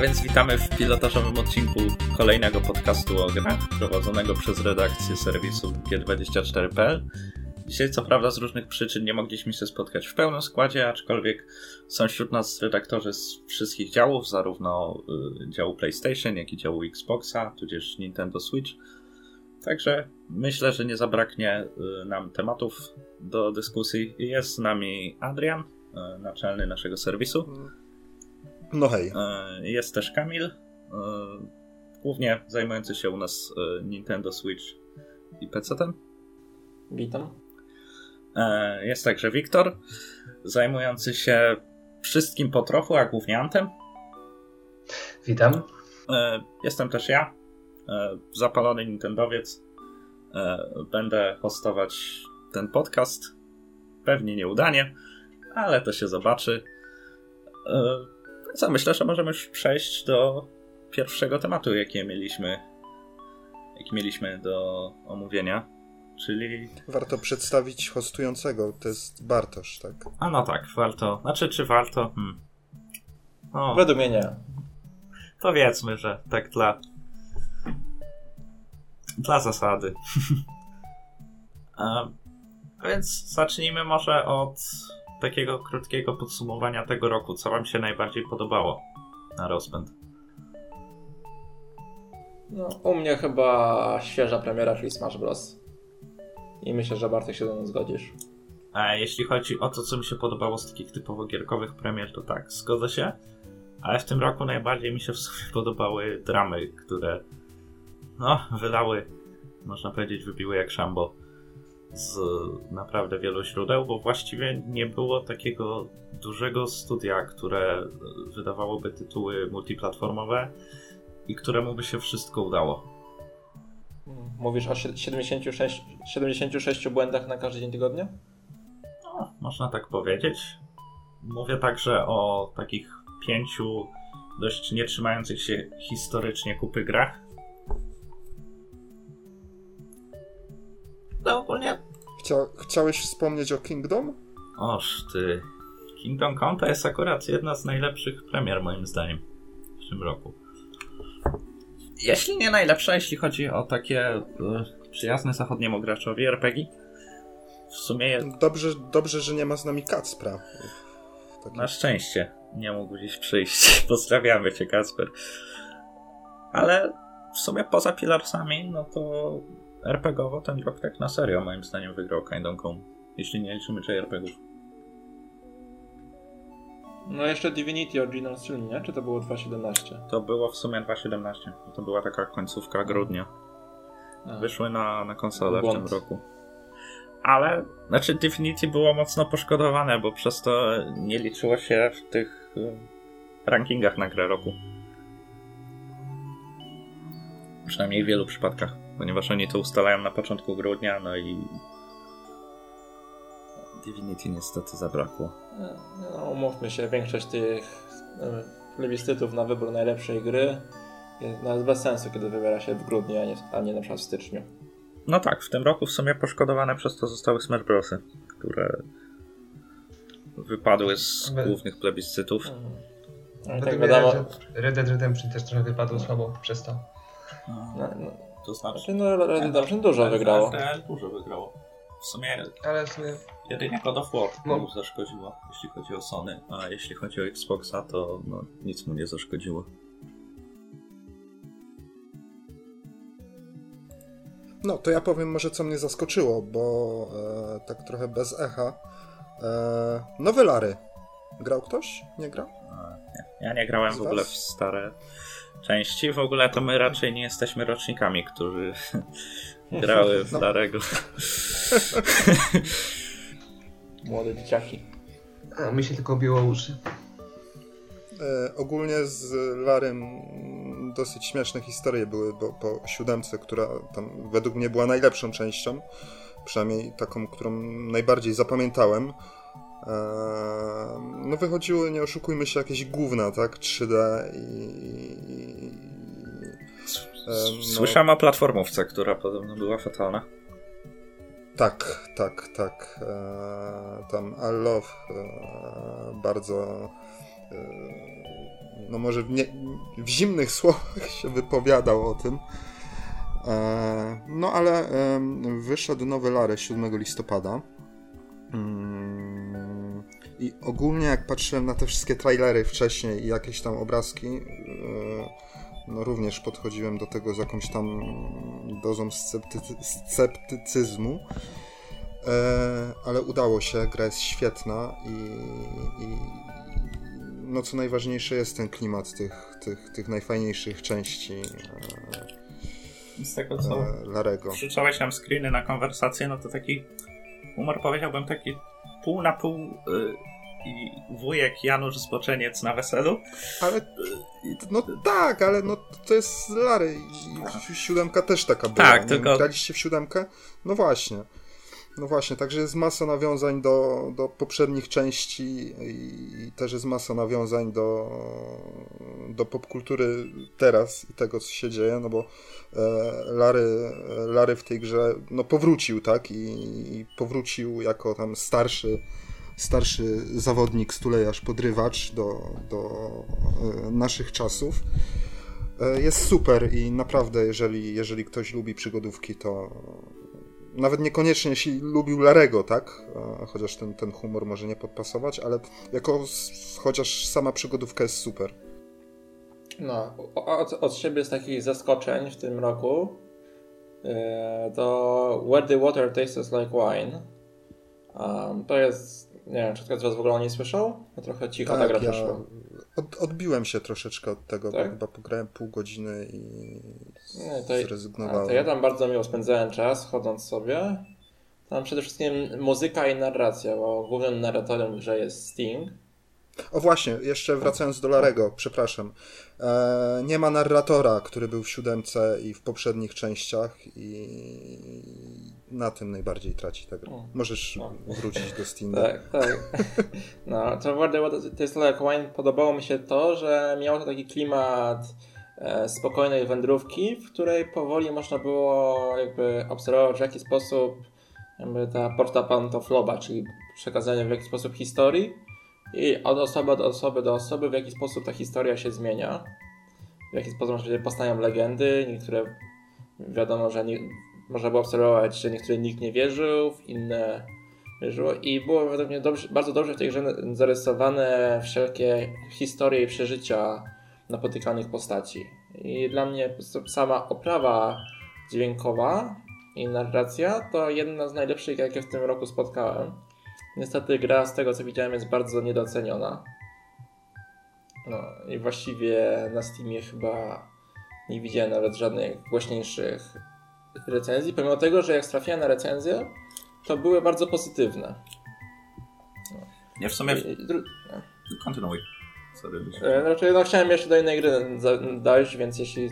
A więc witamy w pilotażowym odcinku kolejnego podcastu o grach prowadzonego przez redakcję serwisu G24.pl. Dzisiaj co prawda z różnych przyczyn nie mogliśmy się spotkać w pełnym składzie, aczkolwiek są wśród nas redaktorzy z wszystkich działów, zarówno y, działu PlayStation, jak i działu Xboxa, tudzież Nintendo Switch. Także myślę, że nie zabraknie y, nam tematów do dyskusji. Jest z nami Adrian, y, naczelny naszego serwisu. No hej. E, Jest też Kamil, e, głównie zajmujący się u nas e, Nintendo Switch i PC-tem. Witam. Jest także Wiktor, zajmujący się wszystkim po trochu, a głównie Antem. Witam. Jestem też ja, zapalony Nintendowiec. Będę hostować ten podcast. Pewnie nieudanie, ale to się zobaczy. E, Co, myślę, że możemy już przejść do pierwszego tematu, jaki mieliśmy, jaki mieliśmy do omówienia, czyli... Warto przedstawić hostującego, to jest Bartosz, tak? A no tak, warto. Znaczy, czy warto? Hmm. No, Według mnie nie. powiedzmy, że tak dla... Dla zasady. A więc zacznijmy może od takiego krótkiego podsumowania tego roku. Co wam się najbardziej podobało na rozpęd? No, u mnie chyba świeża premiera, czyli Smash Bros. I myślę, że Bartek się ze mną zgodzisz. A jeśli chodzi o to, co mi się podobało z takich typowo gierkowych premier, to tak, zgodzę się. Ale w tym roku najbardziej mi się w sumie podobały dramy, które no, wylały, można powiedzieć, wybiły jak szambo z naprawdę wielu źródeł, bo właściwie nie było takiego dużego studia, które wydawałoby tytuły multiplatformowe i któremu by się wszystko udało. Mówisz o sie- 76, 76 błędach na każdy dzień tygodnia? No, można tak powiedzieć. Mówię także o takich pięciu dość nie trzymających się historycznie kupy grach. No ogólnie... Chcia, chciałeś wspomnieć o Kingdom? Oż ty... Kingdom Come to jest akurat jedna z najlepszych premier moim zdaniem w tym roku. Jeśli nie najlepsza, jeśli chodzi o takie y, przyjazne zachodniemu graczowi RPG. W sumie jest Dobrze, dobrze, że nie ma z nami Kacpra. Taki... Na szczęście nie mógł dziś przyjść. Pozdrawiamy cię, Kasper. Ale w sumie poza Pilarsami, no to RPGowo ten rok tak na serio moim zdaniem wygrał Kingdom Come. Jeśli nie liczymy JRPGów. No jeszcze Divinity Original Sin, nie? Czy to było 2.17? To było w sumie 2.17. To była taka końcówka grudnia. A. Wyszły na, na konsolę w Błąd. tym roku. Ale, znaczy Divinity było mocno poszkodowane, bo przez to nie liczyło się w tych y, rankingach na grę roku. Przynajmniej w wielu przypadkach, ponieważ oni to ustalają na początku grudnia, no i Divinity niestety zabrakło. No, umówmy się, większość tych plebiscytów na wybór najlepszej gry jest nawet bez sensu, kiedy wybiera się w grudniu, a nie, a nie na przykład w styczniu. No tak, w tym roku w sumie poszkodowane przez to zostały Smash Brosy, które wypadły z głównych plebiscytów. No i tak wiadomo, Red, Red Dead Redemption też trochę wypadło słabo przez to. no, no, To znaczy, znaczy, no Red Dead Redemption dużo wygrało. Dużo wygrało. W sumie Ale w sumie jedynie God of War No. mu zaszkodziło, jeśli chodzi o Sony, a jeśli chodzi o Xboxa, to no, nic mu nie zaszkodziło. No, to ja powiem może, co mnie zaskoczyło, bo e, tak trochę bez echa. E, nowe Lary. Grał ktoś? Nie grał? Nie. Ja nie grałem Z w ogóle w stare części, w ogóle to my raczej nie jesteśmy rocznikami, którzy grały w No. Larego. Młode dzieciaki. a, mi się tylko biło uszy. E, ogólnie z Larym dosyć śmieszne historie były, bo po siódemce, która tam według mnie była najlepszą częścią, przynajmniej taką, którą najbardziej zapamiętałem, no wychodziły, nie oszukujmy się, jakieś gówna, tak? 3D i... e, no- Słyszałem o platformówce, która podobno była fatalna. Tak, tak, tak. E, tam I Love bardzo no może w, nie, w zimnych słowach się wypowiadał o tym. No ale wyszedł nowy Lary 7 listopada. Mm, I ogólnie jak patrzyłem na te wszystkie trailery wcześniej i jakieś tam obrazki, e, no również podchodziłem do tego z jakąś tam dozą sceptycy sceptycyzmu. E, ale udało się, gra jest świetna i, i, no co najważniejsze jest ten klimat tych, tych, tych najfajniejszych części e, z tego co Larego. Krzyczałeś nam screeny na konwersację, no to taki humor powiedziałbym taki pół na pół y, i wujek Janusz Zboczeniec na weselu. Ale no tak, ale no to jest Lary i siódemka też taka była. Tak, tylko... Graliście w siódemkę? No właśnie. No właśnie, także jest masa nawiązań do, do poprzednich części i też jest masa nawiązań do, do popkultury teraz i tego, co się dzieje, no bo e, Lary, Lary w tej grze no powrócił, tak? I, i powrócił jako tam starszy starszy zawodnik, stulejarz, podrywacz do, do e, naszych czasów. E, jest super i naprawdę, jeżeli, jeżeli ktoś lubi przygodówki, to, nawet niekoniecznie jeśli lubił Larego, tak? Chociaż ten, ten humor może nie podpasować, ale jako chociaż sama przygodówka jest super. No, od, od siebie z takich zaskoczeń w tym roku e, to Where the Water Tastes Like Wine. Um, to jest, nie wiem, czy ktoś z Was w ogóle nie słyszał? No trochę cicho tak, ta gra ja od, odbiłem się troszeczkę od tego, tak? bo chyba pograłem pół godziny i nie, to, zrezygnowałem. to ja tam bardzo miło spędzałem czas, chodząc sobie. Tam przede wszystkim muzyka i narracja, bo głównym narratorem grze jest Sting. O właśnie, jeszcze wracając do Larego, przepraszam. E, nie ma narratora, który był w siódemce i w poprzednich częściach i na tym najbardziej traci ta gra. Możesz no. wrócić do Stinga. Tak, tak. No, to jest like Wine podobało mi się to, że miało to taki klimat e, spokojnej wędrówki, w której powoli można było jakby obserwować w jaki sposób jakby ta porta pantofloba, czyli przekazanie w jaki sposób historii i od osoby do osoby do osoby, w jaki sposób ta historia się zmienia, w jaki sposób powstają legendy, niektóre wiadomo, że nie, można było obserwować, że niektóre nikt nie wierzył, w inne wierzyło i było według mnie dobrze, bardzo dobrze w tej grze zarysowane wszelkie historie i przeżycia napotykanych postaci. I dla mnie sama oprawa dźwiękowa i narracja to jedna z najlepszych, jakie w tym roku spotkałem. Niestety gra z tego co widziałem jest bardzo niedoceniona. No i właściwie na Steamie chyba nie widziałem nawet żadnych głośniejszych recenzji, pomimo tego, że jak trafiłem na recenzję, to były bardzo pozytywne. Nie, w sumie... Kontynuuj. Sorry. E, znaczy, no, chciałem jeszcze do innej gry dojść, więc jeśli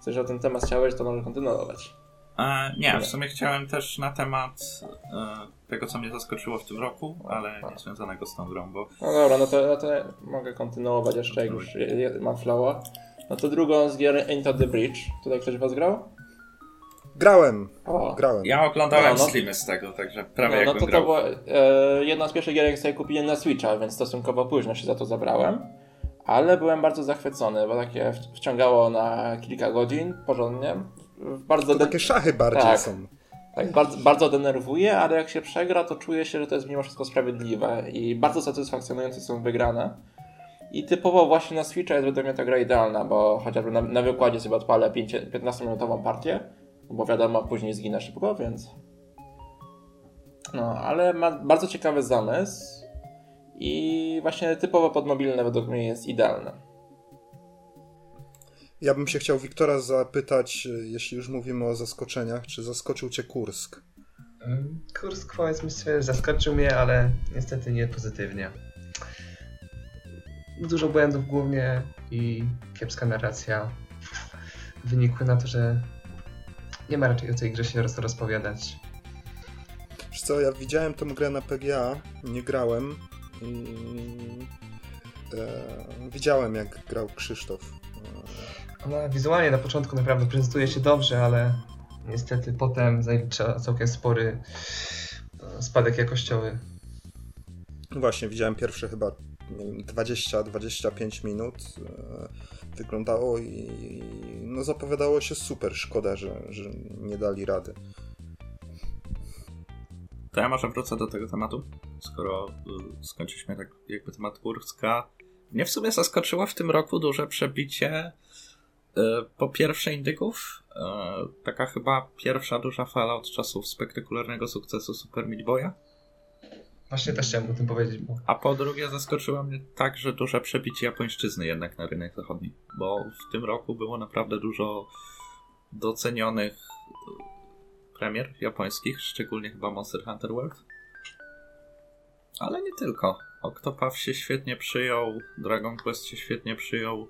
coś o ten temat chciałeś, to może kontynuować. E, nie, w sumie chciałem też na temat e, tego, co mnie zaskoczyło w tym roku, ale nie związanego z tą grą, bo... No dobra, no to, no to mogę kontynuować jeszcze, jak już mam flowa. No to drugą z gier Into the Bridge. Tutaj ktoś was grał? Grałem. O. Grałem. Ja oglądałem no, no. streamy z tego, także prawie no, no to, grał. to była e, jedna z pierwszych gier, jak sobie kupiłem na Switcha, więc stosunkowo późno się za to zabrałem. Ale byłem bardzo zachwycony, bo takie wciągało na kilka godzin porządnie. Bardzo to takie szachy bardziej tak, są. Tak, bardzo, bardzo denerwuje, ale jak się przegra, to czuje się, że to jest mimo wszystko sprawiedliwe i bardzo satysfakcjonujące są wygrane. I typowo właśnie na Switcha jest według mnie ta gra idealna, bo chociażby na, na wykładzie sobie odpalę 15-minutową partię bo wiadomo, później zginę szybko, więc... No, ale ma bardzo ciekawy zamysł i właśnie typowo podmobilne według mnie jest idealne. Ja bym się chciał Wiktora zapytać, jeśli już mówimy o zaskoczeniach, czy zaskoczył cię Kursk? Mm, Kursk powiedzmy sobie zaskoczył mnie, ale niestety nie pozytywnie. Dużo błędów głównie i kiepska narracja wynikły na to, że nie ma raczej o tej grze się rozpowiadać. Wiesz co, ja widziałem tę grę na PGA, nie grałem i e, widziałem jak grał Krzysztof. Ona wizualnie na początku naprawdę prezentuje się dobrze, ale niestety potem zalicza całkiem spory e, spadek jakościowy. Właśnie, widziałem pierwsze chyba 20-25 minut wyglądało i no zapowiadało się super. Szkoda, że, że nie dali rady. To ja może wrócę do tego tematu, skoro y, skończyliśmy tak jakby temat Kurska. Mnie w sumie zaskoczyło w tym roku duże przebicie y, po pierwsze indyków. Y, taka chyba pierwsza duża fala od czasów spektakularnego sukcesu Super Meat Boya. Właśnie też chciałem o tym powiedzieć. Bo... A po drugie zaskoczyło mnie także duże przebicie japońszczyzny jednak na rynek zachodni, bo w tym roku było naprawdę dużo docenionych premier japońskich, szczególnie chyba Monster Hunter World. Ale nie tylko. Octopath się świetnie przyjął, Dragon Quest się świetnie przyjął.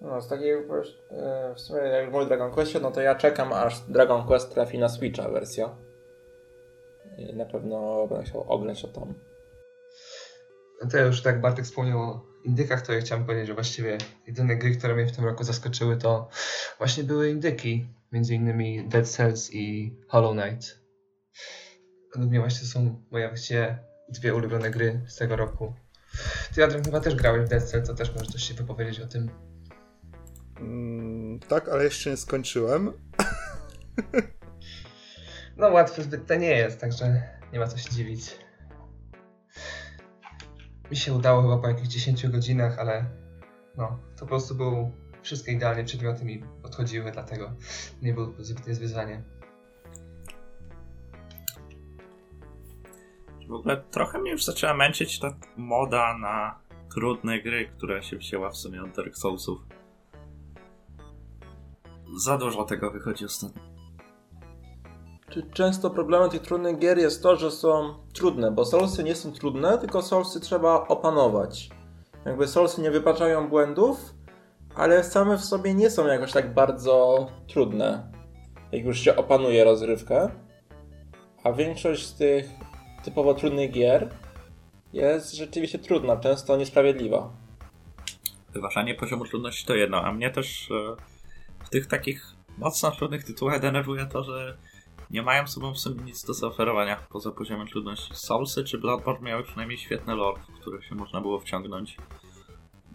No, z takiej e, w sumie jak mój Dragon Quest, no to ja czekam aż Dragon Quest trafi na Switcha wersja. I na pewno będę chciał oglądać o tam. No to już tak Bartek wspomniał o indykach, to ja chciałem powiedzieć, że właściwie jedyne gry, które mnie w tym roku zaskoczyły, to właśnie były indyki. Między innymi Dead Cells i Hollow Knight. Według mnie właśnie są moje właściwie dwie ulubione gry z tego roku. Ty, Adrian, chyba też grałeś w Dead Cells, to też możesz coś się wypowiedzieć o tym. Mm, tak, ale jeszcze nie skończyłem. no łatwy zbyt to nie jest, także nie ma co się dziwić. Mi się udało chyba po jakichś 10 godzinach, ale no, to po prostu był wszystkie idealnie przedmioty mi odchodziły, dlatego nie było zbytnie wyzwanie. W ogóle trochę mnie już zaczęła męczyć ta moda na trudne gry, która się wzięła w sumie od Dark Soulsów. Za dużo tego wychodzi ostatnio. Często problemem tych trudnych gier jest to, że są trudne, bo Soulsy nie są trudne, tylko Soulsy trzeba opanować. Jakby Soulsy nie wypaczają błędów, ale same w sobie nie są jakoś tak bardzo trudne, jak już się opanuje rozrywkę. A większość z tych typowo trudnych gier jest rzeczywiście trudna, często niesprawiedliwa. Wyważanie poziomu trudności to jedno, a mnie też e, w tych takich mocno trudnych tytułach denerwuje to, że nie mają sobą w sumie nic do zaoferowania poza poziomem trudności. Soulsy czy Bloodborne miały przynajmniej świetne lore, w które się można było wciągnąć.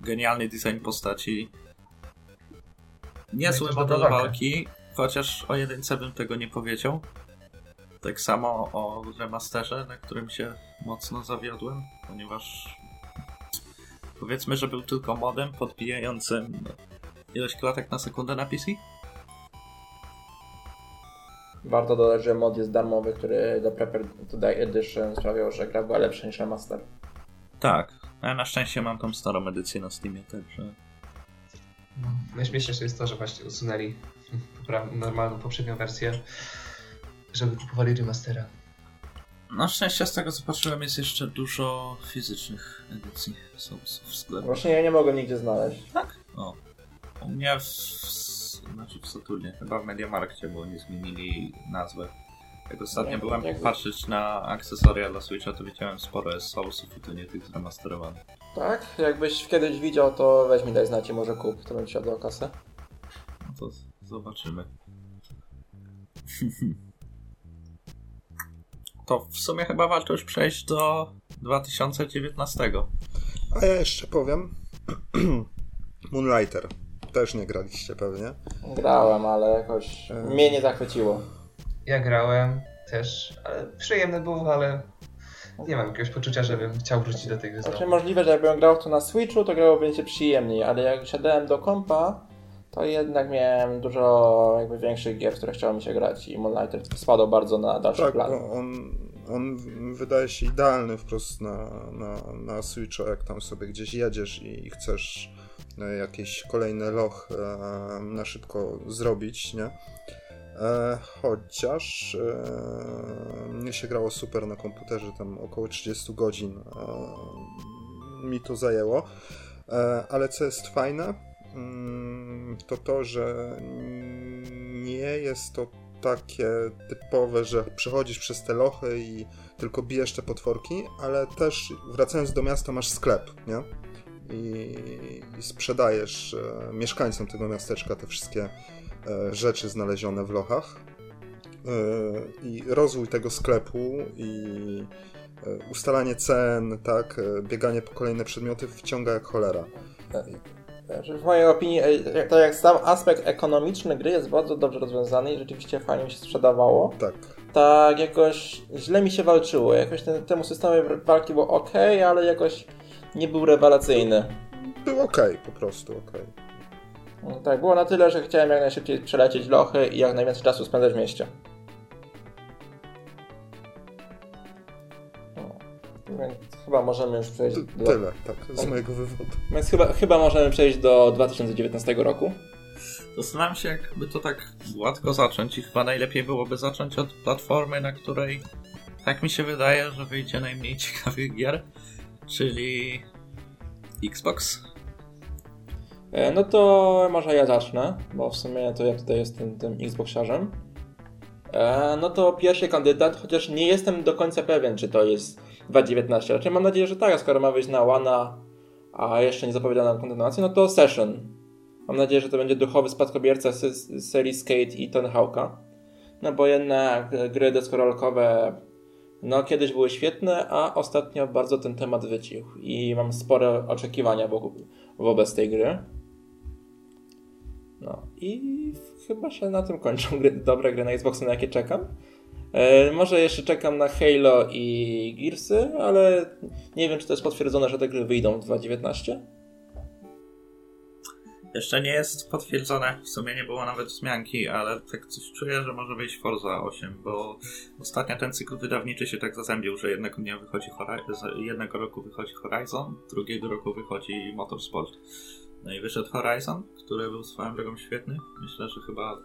Genialny design postaci, Niezły model walki, chociaż o jedynce bym tego nie powiedział. Tak samo o remasterze, na którym się mocno zawiodłem, ponieważ powiedzmy, że był tylko modem podbijającym ilość klatek na sekundę na PC. Warto dodać, że mod jest darmowy, który do Prepper Today Edition sprawiał, że gra była lepsza niż remaster. Tak, a ja na szczęście mam tą starą edycję na Steamie, także no, najśmieszniejsze jest to, że właśnie usunęli normalną poprzednią wersję, żeby kupowali remastera. Na szczęście z tego co patrzyłem jest jeszcze dużo fizycznych edycji są w sklepie. Właśnie ja nie mogę nigdzie znaleźć. Tak? O. U mnie w, znaczy w Saturnie, chyba w Mediamarkcie, bo nie zmienili nazwę. Jak ostatnio jak, byłem jak patrzeć na akcesoria dla Switcha, to widziałem sporo jest Soulsów i to nie tych zremasterowanych. Tak? Jakbyś kiedyś widział, to weź mi daj znać i może kup, to bym siadł o kasę. No to zobaczymy. to w sumie chyba warto już przejść do 2019. A ja jeszcze powiem. Moonlighter. Też nie graliście pewnie. Grałem, ale jakoś mnie nie zachwyciło. Ja grałem też, ale przyjemny był, ale nie mam jakiegoś poczucia, żebym chciał wrócić do tej gry Znaczy możliwe, że jakbym grał to na Switchu, to grało będzie przyjemniej, ale jak siadałem do kompa, to jednak miałem dużo jakby większych gier, w które chciało mi się grać i Moonlighter spadł bardzo na dalszy tak, plan. On, on wydaje się idealny wprost na, na, na Switcha, jak tam sobie gdzieś jedziesz i chcesz jakieś kolejne loch e, na szybko zrobić, nie? E, chociaż e, mnie się grało super na komputerze, tam około 30 godzin e, mi to zajęło. E, ale co jest fajne, mm, to to, że nie jest to takie typowe, że przechodzisz przez te lochy i tylko bijesz te potworki, ale też wracając do miasta masz sklep, nie? I, i sprzedajesz e, mieszkańcom tego miasteczka te wszystkie E, rzeczy znalezione w lochach e, i rozwój tego sklepu i ustalanie cen, tak, bieganie po kolejne przedmioty wciąga jak cholera. Znaczy, w mojej opinii, to jak sam aspekt ekonomiczny gry jest bardzo dobrze rozwiązany i rzeczywiście fajnie mi się sprzedawało. Tak. Tak jakoś źle mi się walczyło. Jakoś ten, temu systemowi walki było ok, ale jakoś nie był rewelacyjny. Był ok, po prostu ok. No, tak, było na tyle, że chciałem jak najszybciej przelecieć lochy i jak najwięcej czasu spędzać w mieście. No, więc chyba możemy już przejść T- do... Tyle, tak, z mojego wywodu. Więc chyba, chyba możemy przejść do 2019 roku. Zastanawiam się, jakby to tak gładko zacząć i chyba najlepiej byłoby zacząć od platformy, na której tak mi się wydaje, że wyjdzie najmniej ciekawych gier, czyli Xbox. E, No to może ja zacznę, bo w sumie to ja tutaj jestem tym Xboxiarzem. E, No to pierwszy kandydat, chociaż nie jestem do końca pewien, czy to jest 2.19. Raczej mam nadzieję, że tak, skoro ma wyjść na One, a jeszcze nie zapowiedziano kontynuacji, no to Session. Mam nadzieję, że to będzie duchowy spadkobierca serii Skate i Tony Hawk'a. No bo jednak gry deskorolkowe no kiedyś były świetne, a ostatnio bardzo ten temat wycichł i mam spore oczekiwania wokół, wobec tej gry. No i chyba się na tym kończą gry, dobre gry na Xboxa, na jakie czekam. E, może jeszcze czekam na Halo i Gearsy, ale nie wiem, czy to jest potwierdzone, że te gry wyjdą w 2019. Jeszcze nie jest potwierdzone, w sumie nie było nawet wzmianki, ale tak coś czuję, że może wyjść Forza 8, bo ostatnio ten cykl wydawniczy się tak zazębił, że jednego dnia wychodzi Horizon, jednego roku wychodzi Horizon, drugiego roku wychodzi Motorsport. No i wyszedł Horizon, który był swoją drogą świetny. Myślę, że chyba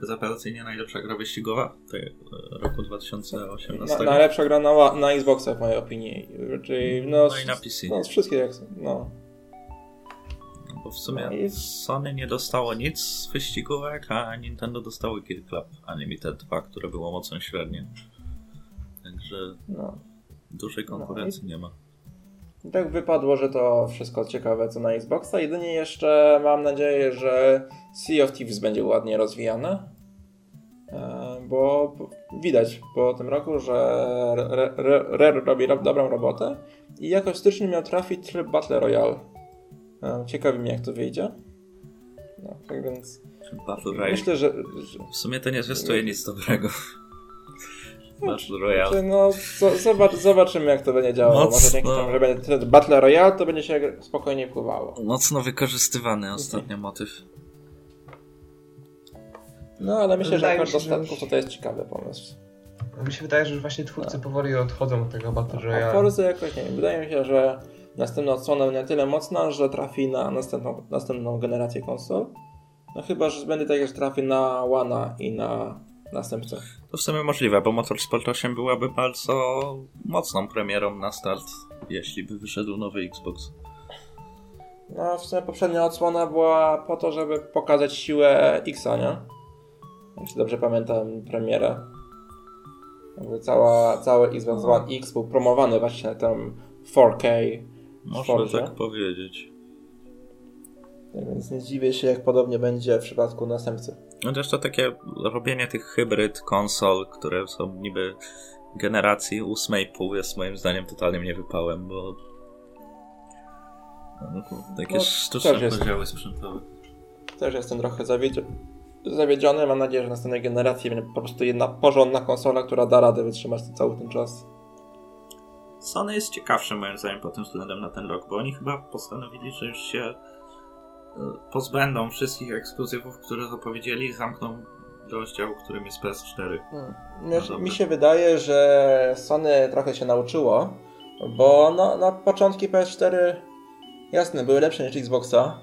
bezapelacyjnie najlepsza gra wyścigowa tej roku 2018. Na, najlepsza gra na, na Xboxa w mojej opinii. Czyli no, No i na PC. No, z wszystkich jak no. Bo w sumie No i- Sony nie dostało nic z wyścigówek, a Nintendo dostało Gear Club Unlimited 2, które było mocno średnie. Także no. dużej konkurencji nie ma. I tak wypadło, że to wszystko ciekawe co na Xboxa. Jedynie jeszcze mam nadzieję, że Sea of Thieves będzie ładnie rozwijane. E, Bo widać po tym roku, że Rare Re, Re robi ro- dobrą robotę i jakoś w styczniu miał trafić tryb Battle Royale. Ciekawi mnie jak to wyjdzie. No, tak więc Battle Royale. myślę, że, że W sumie to nie zwiastuje nic dobrego. Battle Royale. Znaczy, no, zo- zobacz, zobaczymy jak to będzie działało. Mocno. Może dzięki temu, że będzie Battle Royale, to będzie się spokojnie pływało. Mocno wykorzystywany ostatnio motyw. No, ale myślę, że Wydaje jak mi masz się, że to to jest ciekawy pomysł. Mi się wydaje, że już właśnie twórcy powoli odchodzą od tego Battle A Royale. Forza jakoś nie wiem. Wydaje mi się, że następna odsłona na tyle mocna, że trafi na następną, następną generację konsol. No chyba, że będzie tak, że trafi na One i na następcę. To w sumie możliwe, bo Motorsport 8 byłaby bardzo mocną premierą na start, jeśli by wyszedł nowy Xbox. No, w sumie poprzednia odsłona była po to, żeby pokazać siłę Xa, nie? Jeśli dobrze pamiętam premierę. Jakby cała, cały Xbox One X był promowany właśnie tam 4K w Można Forzie. tak powiedzieć. Tak Więc nie dziwię się, jak podobnie będzie w przypadku następcy. No też to takie robienie tych hybryd konsol, które są niby generacji 8,5 jest moim zdaniem totalnym niewypałem, bo no, takie No, sztuczne też jest. podziały sprzętowe. Też jestem trochę zawiedzi- zawiedziony. Mam nadzieję, że następnej generacji będzie po prostu jedna porządna konsola, która da radę wytrzymać cały ten czas. Sony jest ciekawsze moim zdaniem pod tym względem na ten rok, bo oni chyba postanowili, że już się e, pozbędą wszystkich ekskluzywów, które zapowiedzieli i zamkną rozdział, którym jest PS4. Hmm. No mi się wydaje, że Sony trochę się nauczyło, bo no, na początki PS4 jasne, były lepsze niż Xboxa,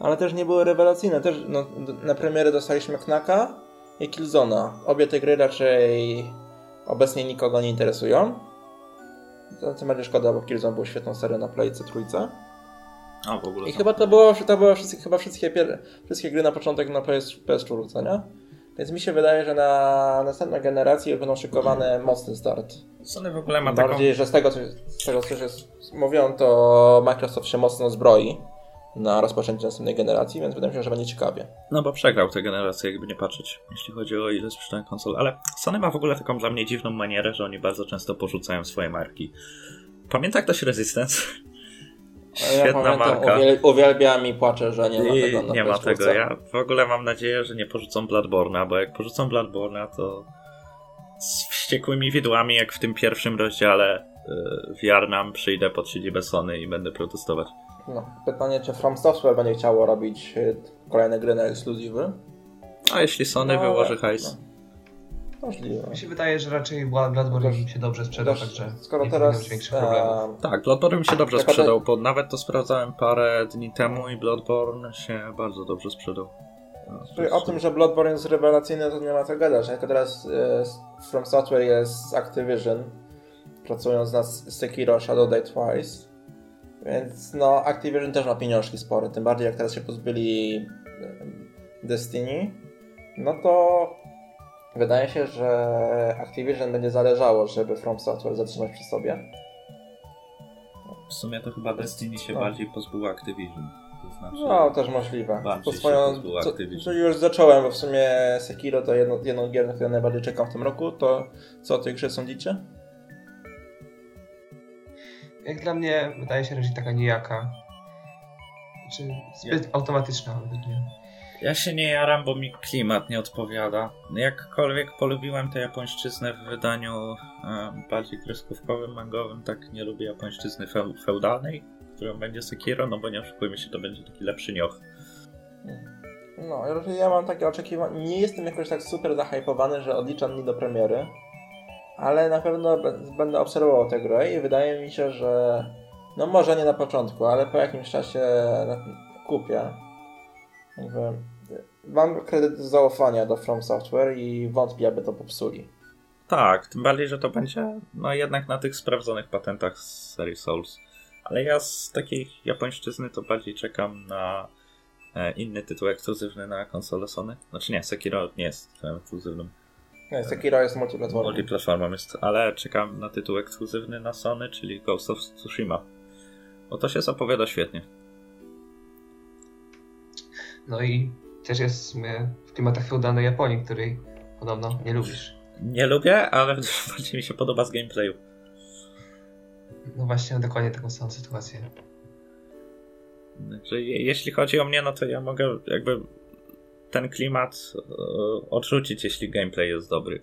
ale też nie były rewelacyjne. Też no, na premierę dostaliśmy Knaka i Killzona. Obie te gry raczej obecnie nikogo nie interesują. To tym bardziej szkoda, bo Killzone był świetną serią na Playce trójce. A w ogóle. I chyba to było, to było wszystkie, chyba wszystkie, pier- wszystkie gry na początek na PS, PS4, co nie? Więc mi się wydaje, że na następną generację już będą szykowane mocny start. Sony w ogóle ma taką. Bardziej, że z tego, co, z tego co się mówią, to Microsoft się mocno zbroi na rozpoczęcie następnej generacji, więc wydaje mi się, że będzie ciekawie. No bo przegrał tę generację, jakby nie patrzeć, jeśli chodzi o ile sprzedają konsol. Ale Sony ma w ogóle taką dla mnie dziwną manierę, że oni bardzo często porzucają swoje marki. Pamięta ktoś Resistance? Świetna ja pamiętam, marka. Uwiel uwielbiam i płaczę, że nie ma I tego na nie ma PS4. tego. Ja w ogóle mam nadzieję, że nie porzucą Bloodborne'a, bo jak porzucą Bloodborne'a, to z wściekłymi widłami, jak w tym pierwszym rozdziale yy, Wiarnam przyjdę pod siedzibę Sony i będę protestować. No, pytanie, czy From Software będzie chciało robić y, kolejne gry na ekskluzywy? A jeśli Sony No, wyłoży hajs? Możliwe. Mi się wydaje, że raczej Blood- Bloodborne Chociaż- się dobrze sprzedał, Też, także skoro nie teraz większych problemów. Tak, Bloodborne mi się dobrze Jaka sprzedał, bo nawet to sprawdzałem parę dni temu i Bloodborne się bardzo dobrze sprzedał. No, Czyli o tym, że Bloodborne jest rewelacyjny, to nie ma co gadać. Jak teraz e, From Software jest z Activision, pracując nad Sekiro Shadow Die Twice. Więc no, Activision też ma pieniążki spore, tym bardziej jak teraz się pozbyli Destiny. No to wydaje się, że Activision będzie zależało, żeby From Software zatrzymać przy sobie. W sumie to chyba Destiny się No. bardziej pozbył Activision. To znaczy, No, też możliwe. Po swoją, co już zacząłem, bo w sumie Sekiro to jedno, jedną gier, na którą najbardziej czekam w tym roku, to co o tej grze sądzicie? Jak dla mnie wydaje się raczej taka nijaka. Znaczy zbyt automatyczna według mnie. Ja się nie jaram, bo mi klimat nie odpowiada. Jakkolwiek polubiłem tę japońszczyznę w wydaniu e, bardziej kreskówkowym, mangowym, tak nie lubię japońszczyzny feu feudalnej, którą będzie Sekiro, no bo nie oszukujmy się, to będzie taki lepszy nioch. No, ja mam takie oczekiwania. Nie jestem jakoś tak super zahypowany, że odliczam dni do premiery, ale na pewno będę obserwował tę grę i wydaje mi się, że no może nie na początku, ale po jakimś czasie kupię. Jakby, mam kredyt zaufania do From Software i wątpię, aby to popsuli. Tak, tym bardziej, że to będzie no jednak na tych sprawdzonych patentach z serii Souls. Ale ja z takiej japońszczyzny to bardziej czekam na e, inny tytuł ekskluzywny na konsolę Sony. Znaczy nie, Sekiro nie jest tytułem ekskluzywnym. Nie, Sekiro jest multiplatformą. Multiplatformą jest, ale czekam na tytuł ekskluzywny na Sony, czyli Ghost of Tsushima. Bo to się zapowiada świetnie. No i też jest w sumie w klimatach feudalnej Japonii, której podobno nie lubisz. Nie lubię, ale bardziej mi się podoba z gameplayu. No właśnie, dokładnie taką samą sytuację. Także jeśli chodzi o mnie, no to ja mogę jakby ten klimat e, odrzucić, jeśli gameplay jest dobry.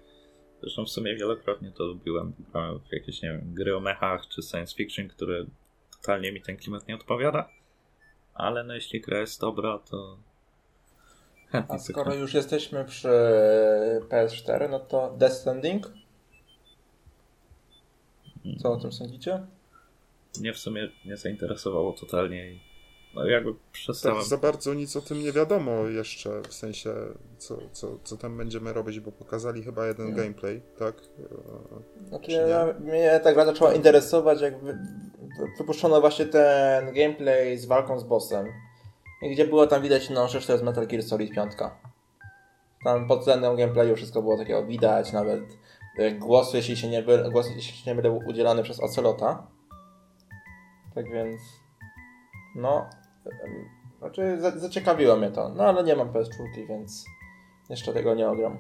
Zresztą w sumie wielokrotnie to lubiłem. Grałem w jakieś, nie wiem, gry o mechach czy science fiction, które totalnie mi ten klimat nie odpowiada. Ale no jeśli gra jest dobra, to chętnie A skoro już jesteśmy przy PS4, no to Death Stranding? Co o tym sądzicie? Mnie w sumie nie zainteresowało totalnie i no jakby przestałem. Tak, za bardzo nic o tym nie wiadomo jeszcze, w sensie co, co, co tam będziemy robić, bo pokazali chyba jeden Hmm. gameplay, tak? Znaczy, ja, mnie ta gra zaczęła interesować, jak wy, wy, wypuszczono właśnie ten gameplay z walką z bossem. I gdzie było tam widać, no, że to jest Metal Gear Solid 5. Tam pod względem gameplayu wszystko było takiego widać, nawet e, głos, jeśli się nie, by, głos, jeśli się nie był udzielany przez Ocelota. Tak więc, no, znaczy za, zaciekawiło mnie to, no ale nie mam PS4, więc jeszcze tego nie ogram.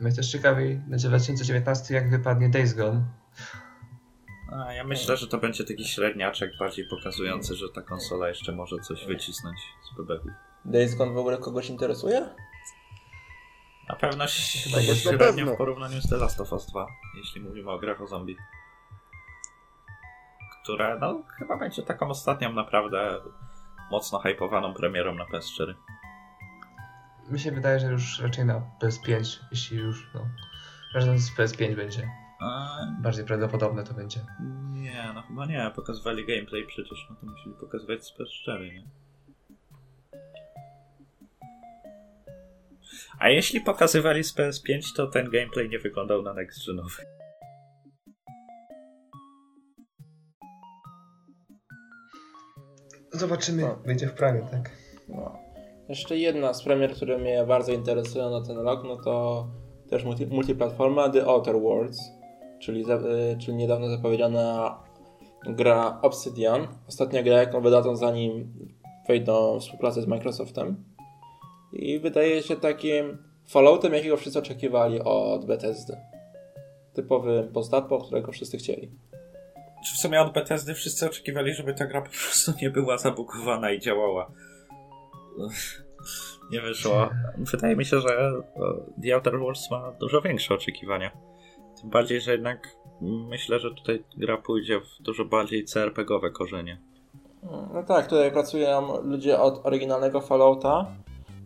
Mnie też ciekawi na 2019 jak wypadnie Days Gone. A, ja myślę, że to będzie taki średniaczek bardziej pokazujący, że ta konsola jeszcze może coś wycisnąć z bebeków. Days Gone w ogóle kogoś interesuje? Na pewno jest. Na średnio pewno. w porównaniu z The Last of Us 2, jeśli mówimy o grach o zombie. Które, no, chyba będzie taką ostatnią naprawdę mocno hypowaną premierą na PS4. Mi się wydaje, że już raczej na PS5, jeśli już, no. Raczej z PS5 będzie. A, Bardziej prawdopodobne to będzie. nie, no chyba nie. Pokazywali gameplay przecież, no to musieli pokazywać z PS4, nie? A jeśli pokazywali z PS5, to ten gameplay nie wyglądał na next genowy. Zobaczymy, No. będzie w prawie, tak? No. Jeszcze jedna z premier, które mnie bardzo interesują na ten rok, no to też multi, multiplatforma The Outer Worlds, czyli, za, y, czyli niedawno zapowiedziana gra Obsidian. Ostatnia gra, jaką wydadzą zanim wejdą w współpracę z Microsoftem. I wydaje się takim Falloutem, jakiego wszyscy oczekiwali od Bethesdy. Typowy postapo, którego wszyscy chcieli. Czy w sumie od Bethesdy wszyscy oczekiwali, żeby ta gra po prostu nie była zabukowana i działała. Nie wyszło. Wydaje mi się, że e, The Outer Worlds ma dużo większe oczekiwania. Tym bardziej, że jednak myślę, że tutaj gra pójdzie w dużo bardziej CRPGowe korzenie. No tak, tutaj pracują ludzie od oryginalnego Fallouta.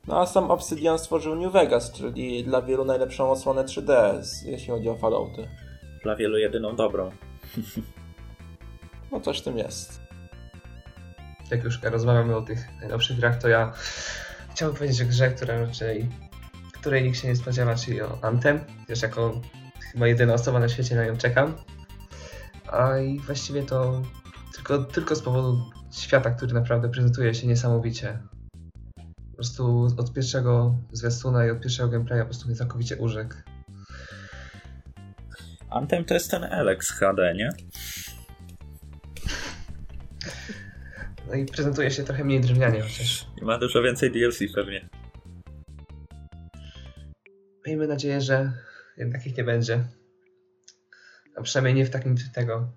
No a sam Obsidian stworzył New Vegas, czyli dla wielu najlepszą osłonę 3D, jeśli chodzi o Fallouty. Dla wielu jedyną dobrą. No coś w tym jest. Jak już rozmawiamy o tych najnowszych grach, to ja chciałbym powiedzieć o grze, która raczej, której nikt się nie spodziewa, czyli o Anthem. Też jako chyba jedyna osoba na świecie na nią czekam. A i właściwie to tylko, tylko z powodu świata, który naprawdę prezentuje się niesamowicie. Po prostu od pierwszego zwiastuna i od pierwszego gameplaya po prostu mnie całkowicie urzekł. Anthem to jest ten Alex HD, nie? No i prezentuje się trochę mniej drewnianie chociaż. I ma dużo więcej DLC pewnie. Miejmy nadzieję, że jednak ich nie będzie. A przynajmniej nie w takim tego.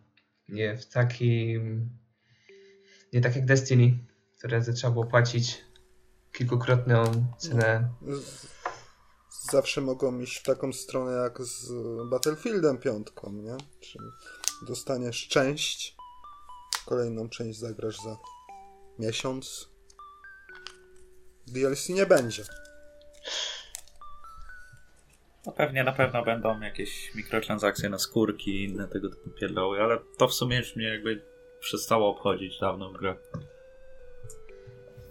Nie w takim. Nie tak jak Destiny, które trzeba było płacić kilkukrotną cenę. Zawsze mogą iść w taką stronę jak z Battlefieldem piątką, nie? Czyli dostaniesz część, kolejną część zagrasz za miesiąc. DLC nie będzie. No pewnie na pewno będą jakieś mikrotransakcje na skórki i inne tego typu pierdoły, ale to w sumie już mnie jakby przestało obchodzić dawno w grę.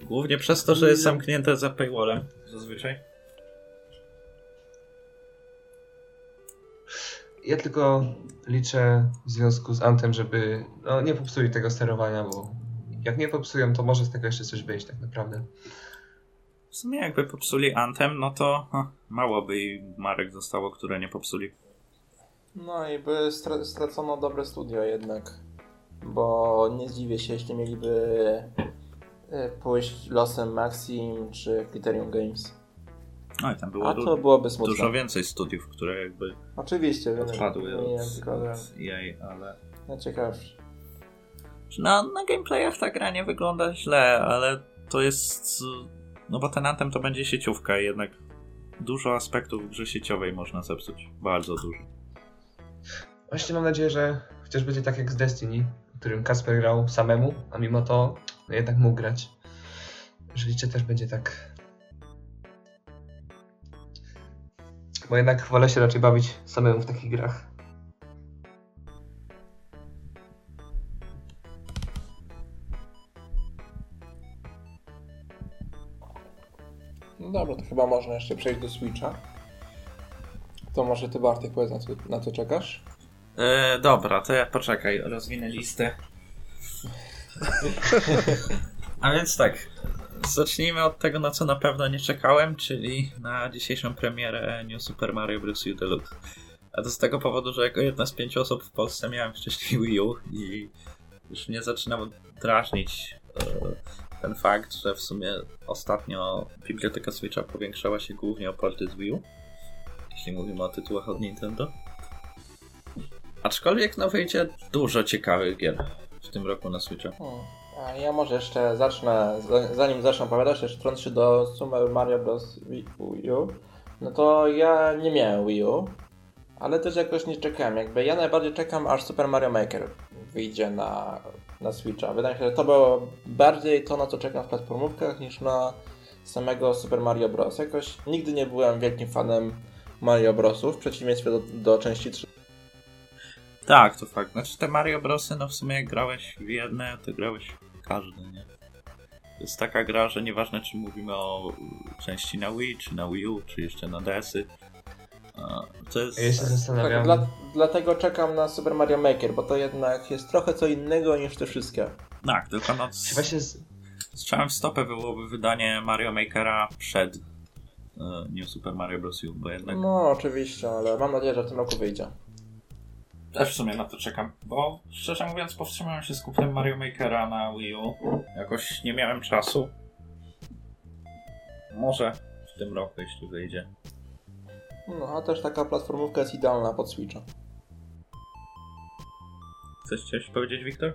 Głównie przez to, że jest zamknięte za paywallem zazwyczaj. Ja tylko liczę w związku z Antem, żeby no, nie popsuli tego sterowania, bo jak nie popsują, to może z tego jeszcze coś wyjść tak naprawdę. W sumie jakby popsuli Anthem, no to ha, mało by i marek zostało, które nie popsuli. No i by stra- stracono dobre studio jednak. Bo nie zdziwię się, jeśli mieliby y, pójść losem Maxim czy Criterion Games. No i tam było A du- to byłoby smutne. dużo więcej studiów, które jakby Oczywiście, wiem, odpadły wymieniłem od, od EA, ale... najciekawszy. Na, na gameplayach ta gra nie wygląda źle, ale to jest... No bo ten Anthem to będzie sieciówka jednak dużo aspektów w grze sieciowej można zepsuć. Bardzo dużo. Właśnie mam nadzieję, że chociaż będzie tak jak z Destiny, w którym Kasper grał samemu, a mimo to no jednak mógł grać. Liczę też będzie tak. Bo jednak wolę się raczej bawić samemu w takich grach. Dobra, to chyba można jeszcze przejść do Switcha. To może ty Bartek powiedz na co, na co czekasz? E, dobra, to ja poczekaj, rozwinę listę. A więc tak, zacznijmy od tego, na co na pewno nie czekałem, czyli na dzisiejszą premierę New Super Mario Bros. U Deluxe. A to z tego powodu, że jako jedna z pięciu osób w Polsce miałem wcześniej Wii U i już mnie zaczynał drażnić e, ten fakt, że w sumie ostatnio biblioteka Switcha powiększała się głównie o porty z Wii U, jeśli mówimy o tytułach od Nintendo. Aczkolwiek no wyjdzie dużo ciekawych gier w tym roku na Switcha. Hmm. A ja może jeszcze zacznę, za- zanim zacznę opowiadać, jeszcze wtrącę się do Super Mario Bros. Wii U. No to ja nie miałem Wii U, ale też jakoś nie czekałem. Jakby ja najbardziej czekam, aż Super Mario Maker wyjdzie na, na Switcha. Wydaje mi się, że to było bardziej to, na co czekam w platformówkach, niż na samego Super Mario Bros. Jakoś nigdy nie byłem wielkim fanem Mario Brosów, w przeciwieństwie do, do części 3. Tak, to fakt. Znaczy te Mario Brosy, no w sumie jak grałeś w jedne, to grałeś w każde, nie? To jest taka gra, że nieważne czy mówimy o części na Wii, czy na Wii U, czy jeszcze na DS-y. Jest... Ja się Tak, zastanawiam. dla, dlatego czekam na Super Mario Maker, bo to jednak jest trochę co innego niż te wszystkie. Tak, tylko no... Czy Właśnie z... Strzałem w stopę byłoby wydanie Mario Makera przed y, New Super Mario Bros. U, bo jednak No, oczywiście, ale mam nadzieję, że w tym roku wyjdzie. Też w sumie na to czekam, bo szczerze mówiąc powstrzymałem się z kupnem Mario Makera na Wii U. Jakoś nie miałem czasu. Może w tym roku, jeśli wyjdzie. No, a też taka platformówka jest idealna pod Switcha. Coś chciałeś powiedzieć, Wiktor?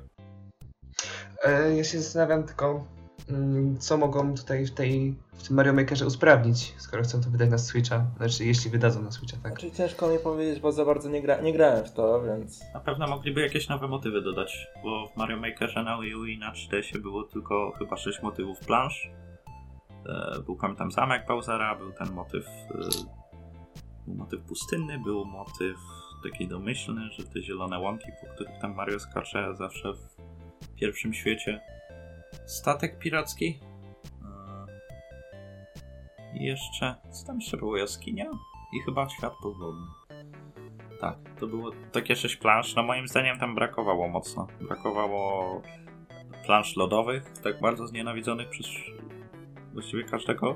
E, ja się zastanawiam tylko, mm, co mogą tutaj w, tej, w tym Mario Makerze usprawnić, skoro chcą to wydać na Switcha. Znaczy, jeśli wydadzą na Switcha, tak. Znaczy ciężko mi powiedzieć, bo za bardzo nie, gra, nie grałem w to, więc... Na pewno mogliby jakieś nowe motywy dodać, bo w Mario Makerze na Wii U i na 3DS było tylko chyba 6 motywów plansz. E, Był tam zamek Bowsera, był ten motyw e, był motyw pustynny, był motyw taki domyślny, że te zielone łąki, po których tam Mario skacze zawsze w pierwszym świecie. Statek piracki. E, I jeszcze, co tam jeszcze było? Jaskinia? I chyba świat podwodny. Tak, to było takie sześć plansz. No moim zdaniem tam brakowało mocno. Brakowało plansz lodowych, tak bardzo znienawidzonych przez właściwie każdego.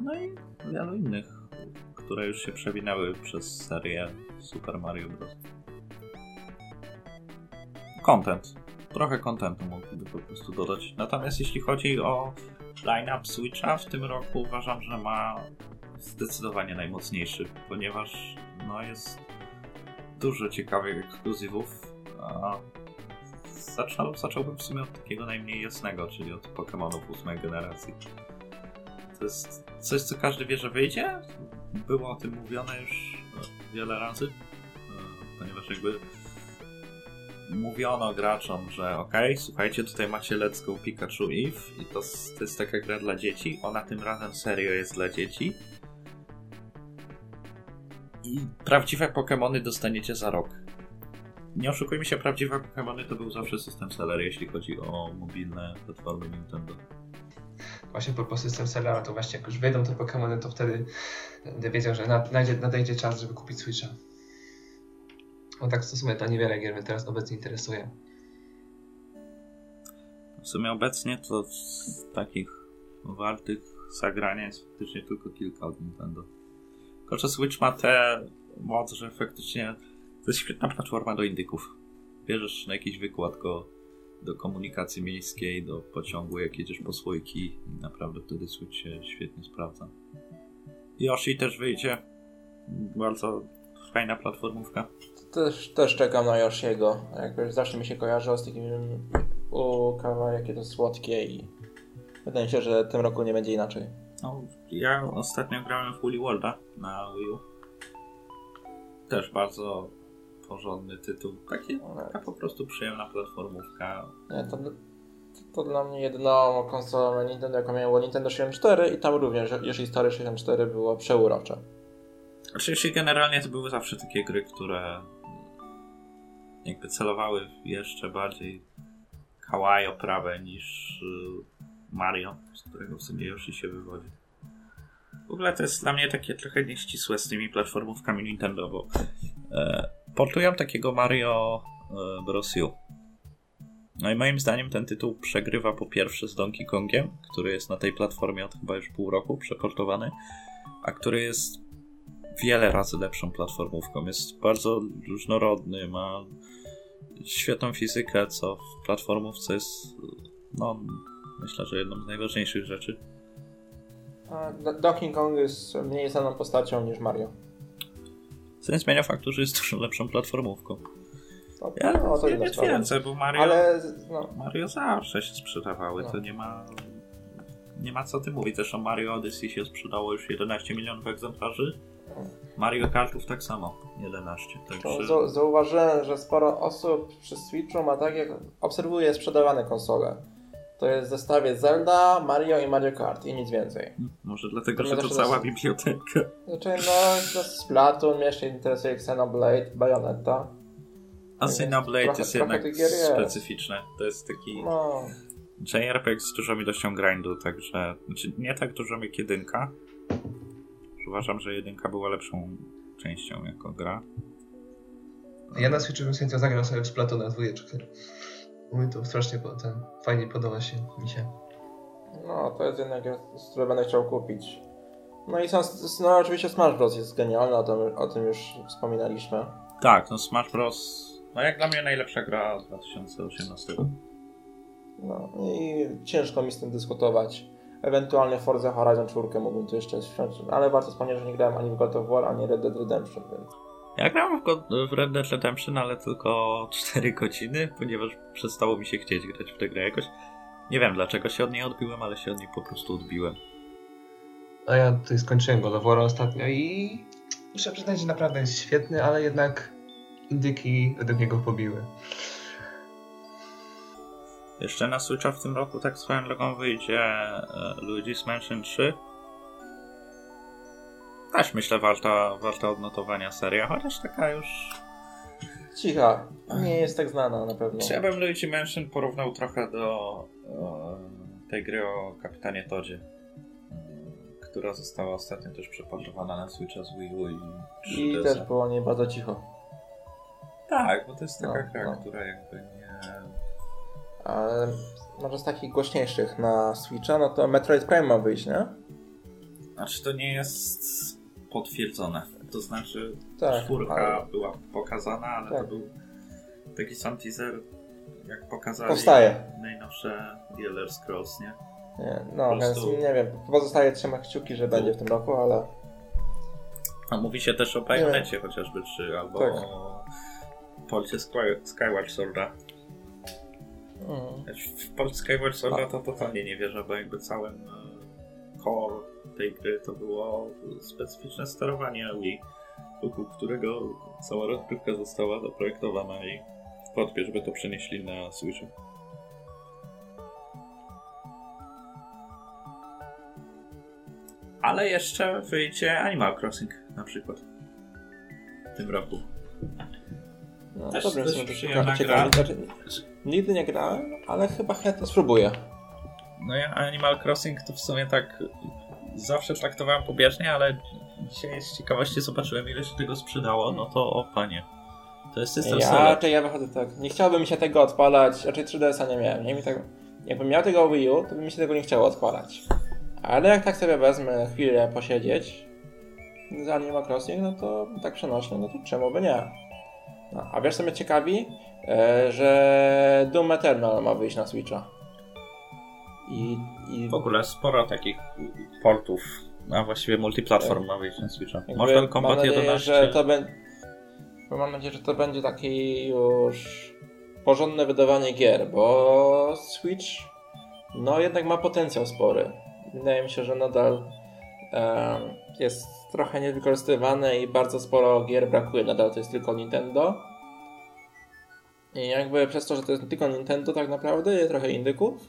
No i wielu innych, które już się przewinęły przez serię Super Mario Bros. Content. Trochę contentu mogliby po prostu dodać. Natomiast jeśli chodzi o line-up Switcha, w tym roku uważam, że ma zdecydowanie najmocniejszy, ponieważ no, jest dużo ciekawych ekskluzywów. A zaczął, zacząłbym w sumie od takiego najmniej jasnego, czyli od Pokémonów ósmej generacji. To jest coś, co każdy wie, że wyjdzie. Było o tym mówione już wiele razy, e, ponieważ jakby mówiono graczom, że ok, słuchajcie, tutaj macie Let's Go Pikachu Eve i to, to jest taka gra dla dzieci. Ona tym razem serio jest dla dzieci. I prawdziwe Pokémony dostaniecie za rok. Nie oszukujmy się, prawdziwe Pokémony to był zawsze system seller, jeśli chodzi o mobilne platformy Nintendo. Właśnie po system sellera, to właśnie jak już wejdą te Pokémony, to wtedy będę wiedział, że nadejdzie, nadejdzie czas, żeby kupić Switcha. No tak w sumie to niewiele gier mnie teraz obecnie interesuje. W sumie obecnie to z takich wartych zagrania jest faktycznie tylko kilka od Nintendo. Tylko, że Switch ma tę moc, że faktycznie to jest świetna platforma do indyków. Bierzesz na jakiś wykład go do komunikacji miejskiej, do pociągu, jak jedziesz po słoiki i naprawdę wtedy Switch się świetnie sprawdza. Yoshi też wyjdzie. Bardzo fajna platformówka. Też, też czekam na Yoshiego. Jakby zawsze mi się kojarzyło z takim u kawałek to słodkie i wydaje mi się, że tym roku nie będzie inaczej. No, ja ostatnio grałem w Woolly Worlda na Wii U. Też bardzo porządny tytuł. Taka po prostu przyjemna platformówka. Nie, to, to dla mnie jedyną konsolą na Nintendo, jaką miało Nintendo 64 i tam również, jeśli stare 64 było przeurocze. Oczywiście generalnie to były zawsze takie gry, które jakby celowały jeszcze bardziej kawaii oprawę niż Mario, z którego w sumie Yoshi się wywodzi. W ogóle to jest dla mnie takie trochę nieścisłe z tymi platformówkami Nintendo, bo e, portują takiego Mario e, Bros. U. No i moim zdaniem ten tytuł przegrywa po pierwsze z Donkey Kongiem, który jest na tej platformie od chyba już pół roku przeportowany, a który jest wiele razy lepszą platformówką. Jest bardzo różnorodny, ma świetną fizykę, co w platformówce jest no, myślę, że jedną z najważniejszych rzeczy. Donkey Kong jest mniej znaną postacią niż Mario. Co nie zmienia faktu, że jest dużo lepszą platformówką. No, ja no, to nie więcej, bo Mario, Ale, no. Mario zawsze się sprzedawały, no. to nie ma nie ma co ty mówić. Zresztą Mario Odyssey się sprzedało już 11 milionów egzemplarzy. Mario Kartów tak samo, 11. Także... Zauważyłem, że sporo osób przy Switchu ma tak, jak obserwuje sprzedawane konsole. To jest w zestawie Zelda, Mario i Mario Kart i nic więcej. Może dlatego, to że to cała biblioteka. Znaczy, no, Splatoon, mnie jeszcze interesuje Xenoblade, Bayonetta. A Xenoblade jest jednak jest. specyficzne. To jest taki no. JRPG z dużą ilością grindu, także znaczy nie tak dużą jak jedynka. Uważam, że jedynka była lepszą częścią jako gra. Ja na Switchu bym chętnie zagrał sobie w Splatona dwójeczkę. Mój to strasznie ten, fajnie podoba się mi się. No, to jest jednak, z której będę chciał kupić. No i są, no oczywiście Smash Bros. jest genialny, o tym, o tym już wspominaliśmy. Tak, no Smash Bros. No jak dla mnie najlepsza gra 2018. No i ciężko mi z tym dyskutować. Ewentualnie Forza Horizon 4 mógłbym tu jeszcze wziąć, ale warto wspomnieć, że nie grałem ani w God of War, ani Red Dead Redemption, więc... Ja grałem w, w Red Dead Redemption, ale tylko 4 godziny, ponieważ przestało mi się chcieć grać w tę grę jakoś. Nie wiem dlaczego się od niej odbiłem, ale się od niej po prostu odbiłem. A ja tutaj skończyłem God of War ostatnio i muszę przyznać, że naprawdę jest świetny, ale jednak indyki według niego pobiły. Jeszcze na Switcha w tym roku tak swoją drogą wyjdzie e, Luigi's Mansion 3. Też myślę warta, warta odnotowania seria, chociaż taka już... Cicha, nie jest tak znana na pewno. Ja bym Luigi Mansion porównał trochę do e, tej gry o Kapitanie Todzie, e, która została ostatnio też przeportowana na Switcha z Wii U i 3DS. I też było nie bardzo cicho. Tak, bo to jest taka No, gra, no. która jakby nie... Ale może z takich głośniejszych na Switcha, no to Metroid Prime ma wyjść, nie? Znaczy to nie jest potwierdzone. To znaczy Tak, czwórka ale- była pokazana, ale Tak. to był taki sam teaser, jak pokazali Powstaje. najnowsze The Elder Scrolls, nie? Nie, no Po prostu- więc nie wiem, pozostaje trzymać kciuki, że będzie w tym roku, ale A mówi się też o Bajonecie chociażby, czy albo Tak. o Polsce Sky- Skyward Sworda. mm, W Polsce Skyward Sworda to totalnie nie wierzę, bo jakby całym e, core tej gry to było specyficzne sterowanie Wii, wokół którego cała rozgrywka została zaprojektowana i wątpię, żeby to przenieśli na Switchu. Ale jeszcze wyjdzie Animal Crossing na przykład w tym roku. no Też gra. Znaczy, nigdy nie grałem, ale chyba chętnie spróbuję. No ja Animal Crossing to w sumie tak zawsze traktowałem pobieżnie, ale dzisiaj z ciekawości zobaczyłem ile się tego sprzedało, no to o panie. To jest system Ja seller. raczej ja wychodzę tak. Nie chciałbym mi się tego odpalać, raczej 3DS-a nie miałem. Nie mi tak, jakbym miał tego Wii U, to by mi się tego nie chciało odpalać. Ale jak tak sobie wezmę chwilę posiedzieć z Animal Crossing, no to tak przenośnie, no to czemu by nie? No, a wiesz co mnie ciekawi? E, że Doom Eternal ma wyjść na Switcha. I, i W ogóle sporo takich portów, a właściwie multiplatform ma wyjść na Switcha. Mortal mam Kombat nadzieję, 11. że to będzie mam nadzieję, że to będzie taki już porządne wydawanie gier, bo Switch no jednak ma potencjał spory. Wydaje mi się, że nadal jest trochę niewykorzystywany i bardzo sporo gier brakuje. Nadal to jest tylko Nintendo. I jakby przez to, że to jest tylko Nintendo tak naprawdę i trochę indyków,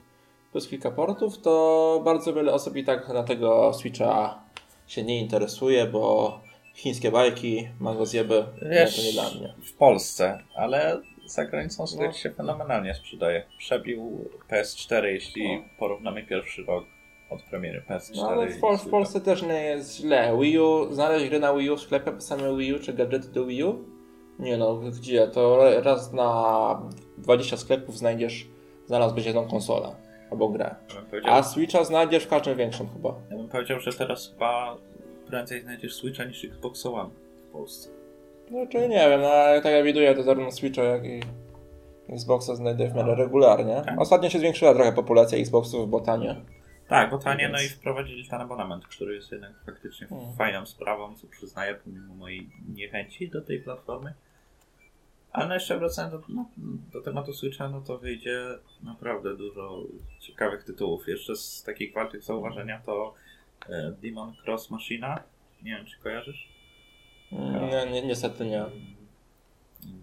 plus kilka portów, to bardzo wiele osób i tak na tego Switcha się nie interesuje, bo chińskie bajki, mango zjeby, nie, Wiesz, to nie dla mnie. w Polsce, ale za granicą Switch No. się fenomenalnie sprzedaje. Przebił PS4, jeśli No. porównamy pierwszy rok od premiery PS4. No ale w, Pol- w Polsce też nie jest źle. Wii U, znaleźć gry na Wii U w sklepie, same Wii U czy gadżety do Wii U? Nie no, gdzie? To raz na 20 sklepów znajdziesz, znalazłbyś jedną konsolę albo grę. Ja bym powiedział, A Switcha znajdziesz w każdym większym chyba. ja bym powiedział, że teraz chyba prędzej znajdziesz Switcha niż Xbox One w Polsce. No czy nie wiem, no ale tak jak widuję, to zarówno Switcha jak i Xboxa znajduję w miarę regularnie. Tak. Ostatnio się zwiększyła trochę populacja Xboxów, bo tanie. Tak, bo tanie, no i Więc- wprowadzili ten abonament, który jest jednak faktycznie Hmm. fajną sprawą, co przyznaję pomimo mojej niechęci do tej platformy. Ale no jeszcze wracając do, no, do tematu Switcha, no to wyjdzie naprawdę dużo ciekawych tytułów. Jeszcze z takich wartych zauważenia to e, Demon Cross Machina. Nie wiem, czy kojarzysz? Mm, Nie, nie, niestety nie.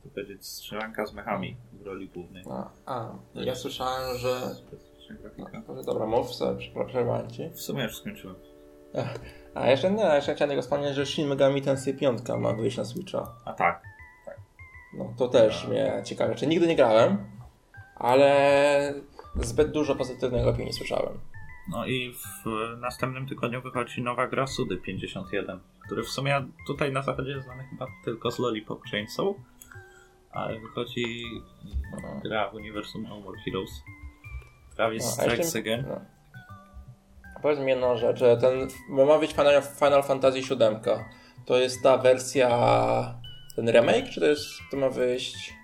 To będzie strzelanka z mechami w roli głównej. A, a ja słyszałem, że... No, dobra, mów sobie, przepraszam ci. W sumie już skończyłem. A jeszcze nie, jeszcze chciałem tylko wspomnieć, że Shin Megami Tensei 5 ma wyjść na Switcha. A tak, No to też mnie ciekawe. Czy nigdy nie grałem, ale zbyt dużo pozytywnych opinii słyszałem. No i w następnym tygodniu wychodzi nowa gra Sudy 51, który w sumie tutaj na zachodzie jest znany chyba tylko z Lollipop Chainsaw, ale wychodzi gra w uniwersum No More Heroes. Travis No, Strikes Again. No. powiedz mi jedną rzecz, ten, bo ma być Final, Final Fantasy VII, to jest ta wersja, ten remake, czy to jest, to ma wyjść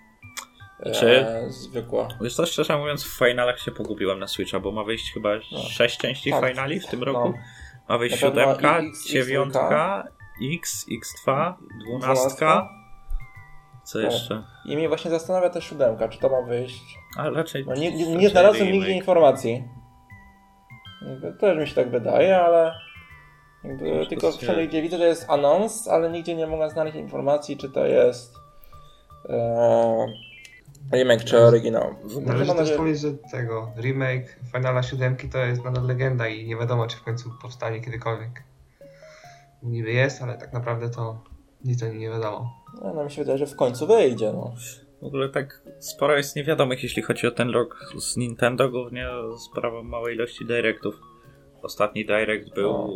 e, Czy- zwykła? Wiesz co, szczerze mówiąc, w finalach się pogubiłem na Switcha, bo ma wyjść chyba No. sześć części Tak. finali w tym roku. No. Ma wyjść Na pewno siódemka, X, X, dziewiątka, X, X2, dwunastka. Co Tak. jeszcze? I mnie właśnie zastanawia ta siódemka, czy to ma wyjść. Ale raczej. No, nie, nie, nie znalazłem nigdzie informacji. Też mi się tak wydaje, ale jakby tylko wszędzie gdzie widzę to jest anons, ale nigdzie nie mogę znaleźć informacji, czy to jest e, remake czy oryginał. Należy też nadzieję- powiedzieć, że tego remake Finala 7 to jest nadal legenda i nie wiadomo, czy w końcu powstanie kiedykolwiek. Niby jest, ale tak naprawdę to nic o nim nie wiadomo. No, no mi się wydaje, że w końcu wyjdzie. No. W ogóle tak sporo jest niewiadomych, jeśli chodzi o ten rok z Nintendo, głównie sprawą małej ilości directów. Ostatni direct był No.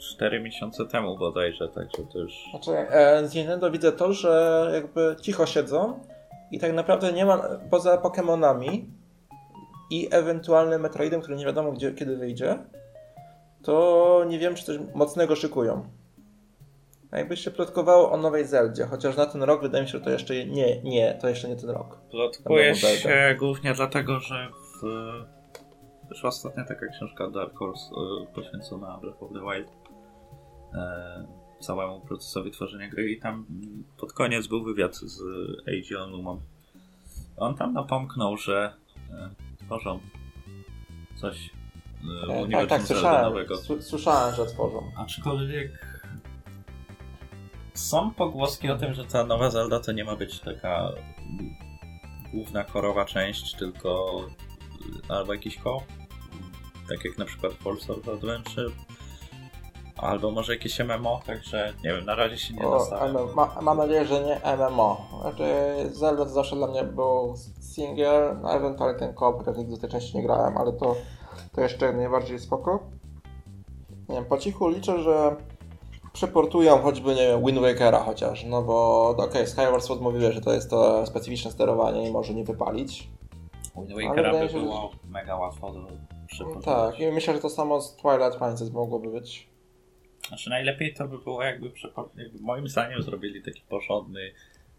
4 miesiące temu bodajże, także to już... Znaczy, e, z Nintendo widzę to, że jakby cicho siedzą i tak naprawdę nie ma, poza Pokémonami i ewentualnym Metroidem, który nie wiadomo gdzie, kiedy wyjdzie, to nie wiem, czy coś mocnego szykują. Jakby się plotkowało o nowej Zeldzie, chociaż na ten rok wydaje mi się, że to jeszcze nie, nie, to jeszcze nie ten rok. Plotkuje się głównie dlatego, że w... wyszła ostatnia taka książka Dark Horse e, poświęcona Breath of the Wild. E, całemu procesowi tworzenia gry i tam pod koniec był wywiad z Eiji Onumą. On tam napomknął, że e, tworzą coś e, E, tak, tak, słyszałem, słyszałem, że tworzą. Aczkolwiek są pogłoski o tym, że ta nowa Zelda to nie ma być taka główna korowa część, tylko albo jakiś koop, tak jak na przykład Force of Adventure, albo może jakieś MMO, także nie wiem, na razie się nie O, nastawiam. M- ma, mam nadzieję, że nie MMO. Znaczy, Zelda zawsze dla mnie był single, no ewentualnie ten koop, nigdy tej części nie grałem, ale to, to jeszcze najbardziej spoko. Nie wiem, po cichu liczę, że przeportują choćby, nie wiem, Wind Wakera chociaż, no bo okej, Skyward Sword mówiły, że to jest to specyficzne sterowanie i może nie wypalić. Wind Wakera by się, że- było mega łatwo do przyportować. Tak, i myślę, że to samo z Twilight Princess mogłoby być. Znaczy najlepiej to by było jakby, jakby moim zdaniem zrobili taki porządny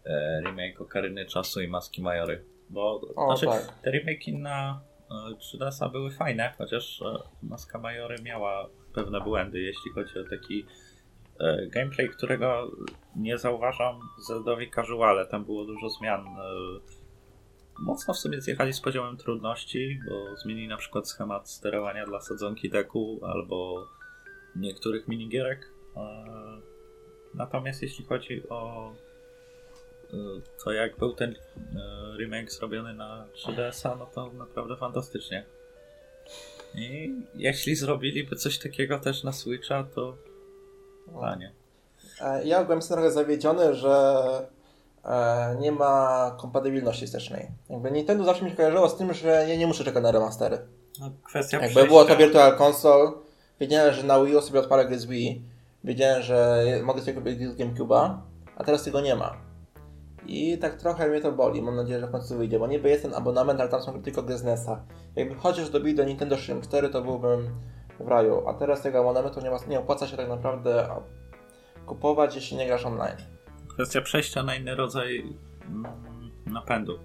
e, remake Okaryny Czasu i Maski Majory. Bo O, znaczy, tak. te remake'i na e, 3DS-a były fajne, chociaż e, Maska Majory miała pewne błędy, jeśli chodzi o taki e, gameplay, którego nie zauważam Zeldowi casuale. Tam było dużo zmian. E, mocno w sumie zjechali z poziomem trudności, bo zmienili na przykład schemat sterowania dla sadzonki deku albo niektórych minigierek. E, Natomiast jeśli chodzi o e, to, jak był ten e, remake zrobiony na 3DS-a, no to naprawdę fantastycznie. I jeśli zrobiliby coś takiego też na Switcha, to fajnie. E, Ja byłem trochę zawiedziony, że nie ma kompatybilności wstecznej. Jakby Nintendo zawsze mi się kojarzyło z tym, że ja nie muszę czekać na remastery. No, kwestia Jakby przejścia. było to Virtual Console, wiedziałem, że na Wii U sobie odpalę gry z Wii, wiedziałem, że mogę sobie kupić z GameCube'a, a teraz tego nie ma. I tak trochę mnie to boli, mam nadzieję, że w końcu wyjdzie, bo niby jest ten abonament, ale tam są tylko gry z NES-a. Jakby chociaż dobili do Nintendo 64, to byłbym w raju, a teraz tego abonamentu nie, ma, nie opłaca się tak naprawdę kupować, jeśli nie grasz online. Kwestia przejścia na inny rodzaj mm, napędu.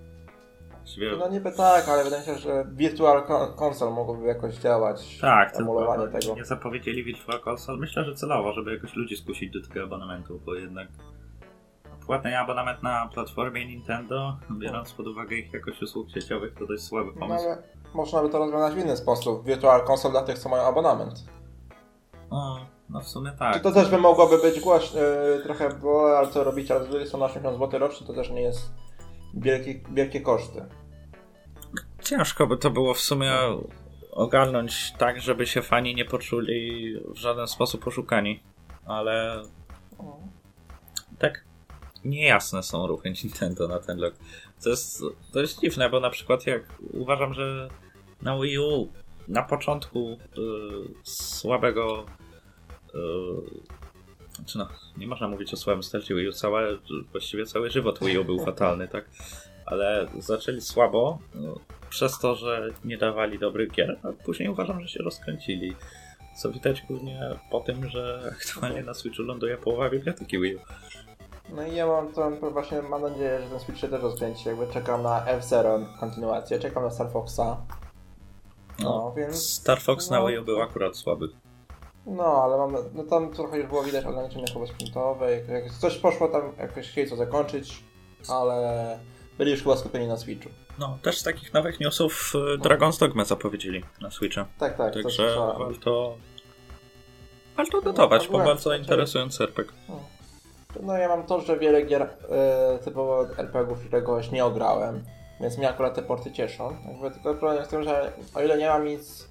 Właściwie, No niby tak, ale wydaje mi się, że Virtual Con- Console mogłoby jakoś działać. tak, emulowanie tego. nie zapowiedzieli Virtual Console. Myślę, że celowo, żeby jakoś ludzi skusić do tego abonamentu, bo jednak płatny abonament na platformie Nintendo, biorąc pod uwagę ich jakość usług sieciowych, to dość słaby No pomysł. ale można by to rozwiązać w inny sposób. Virtual Console dla tych, co mają abonament. No, no w sumie tak. Czy to też by mogłoby być głośne, yy, trochę, bo ale co robicie, ale z drugiej strony 80 zł rocznie to też nie jest wielkie, wielkie koszty. Ciężko by to było w sumie ogarnąć tak, żeby się fani nie poczuli w żaden sposób oszukani. Ale tak niejasne są ruchy Nintendo na ten rok. To jest, to jest dziwne, bo na przykład jak uważam, że na Wii U na początku y, słabego y, czy no, nie można mówić o słabym starcie Wii U, całe, właściwie cały żywot Wii U był fatalny, tak? Ale zaczęli słabo no, przez to, że nie dawali dobrych gier, a później uważam, że się rozkręcili. Co widać głównie po tym, że aktualnie na Switchu ląduje połowa biblioteki Wii U. No i ja mam to właśnie mam nadzieję, że ten Switch się też rozkręci. Jakby czekam na F-Zero kontynuację, czekam na Star Foxa. No, No, więc. Star Fox na no. Wii U był akurat słaby. No, ale mam. No tam trochę już było widać ograniczenia chyba sprzętowe. Jak, jak coś poszło tam jakoś chcieli co zakończyć, ale byli już chyba skupieni na Switchu. No, też z takich nowych newsów y, Dragon's Dogma zapowiedzieli na Switcha. Tak, tak, to Także słyszałem. warto... Warto dodawać, bo bardzo interesujący RPG. No ja mam to, że wiele gier e, typowo RPG-ów i czegoś nie ograłem, więc mnie akurat te porty cieszą. Jakby tylko problem jest w tym, że o ile nie mam nic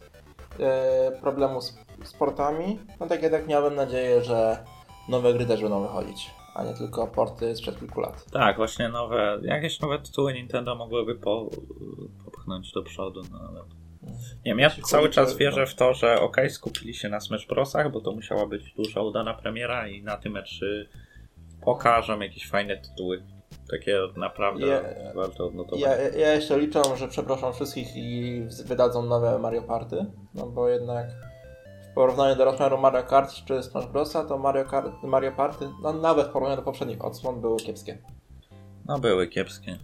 e, problemu z, z portami, no tak jednak miałem nadzieję, że nowe gry też będą wychodzić, a nie tylko porty sprzed kilku lat. Tak, właśnie nowe, jakieś nowe tytuły Nintendo mogłyby po, popchnąć do przodu, no ale... Nie wiem, ja Jeśli cały czas o- wierzę w to, że ok, skupili się na Smash Brosach, bo to musiała być duża, udana premiera i na tym meczu pokażą jakieś fajne tytuły. Takie naprawdę Je- warto odnotować. Ja, ja jeszcze liczę, że przeproszą wszystkich i wydadzą nowe Mario Party, no bo jednak porównaniu do rozmiaru Mario Kart czy Smash Brosa, to Mario, Kart, Mario Party, no nawet w porównaniu do poprzednich odsłon były kiepskie. No były kiepskie.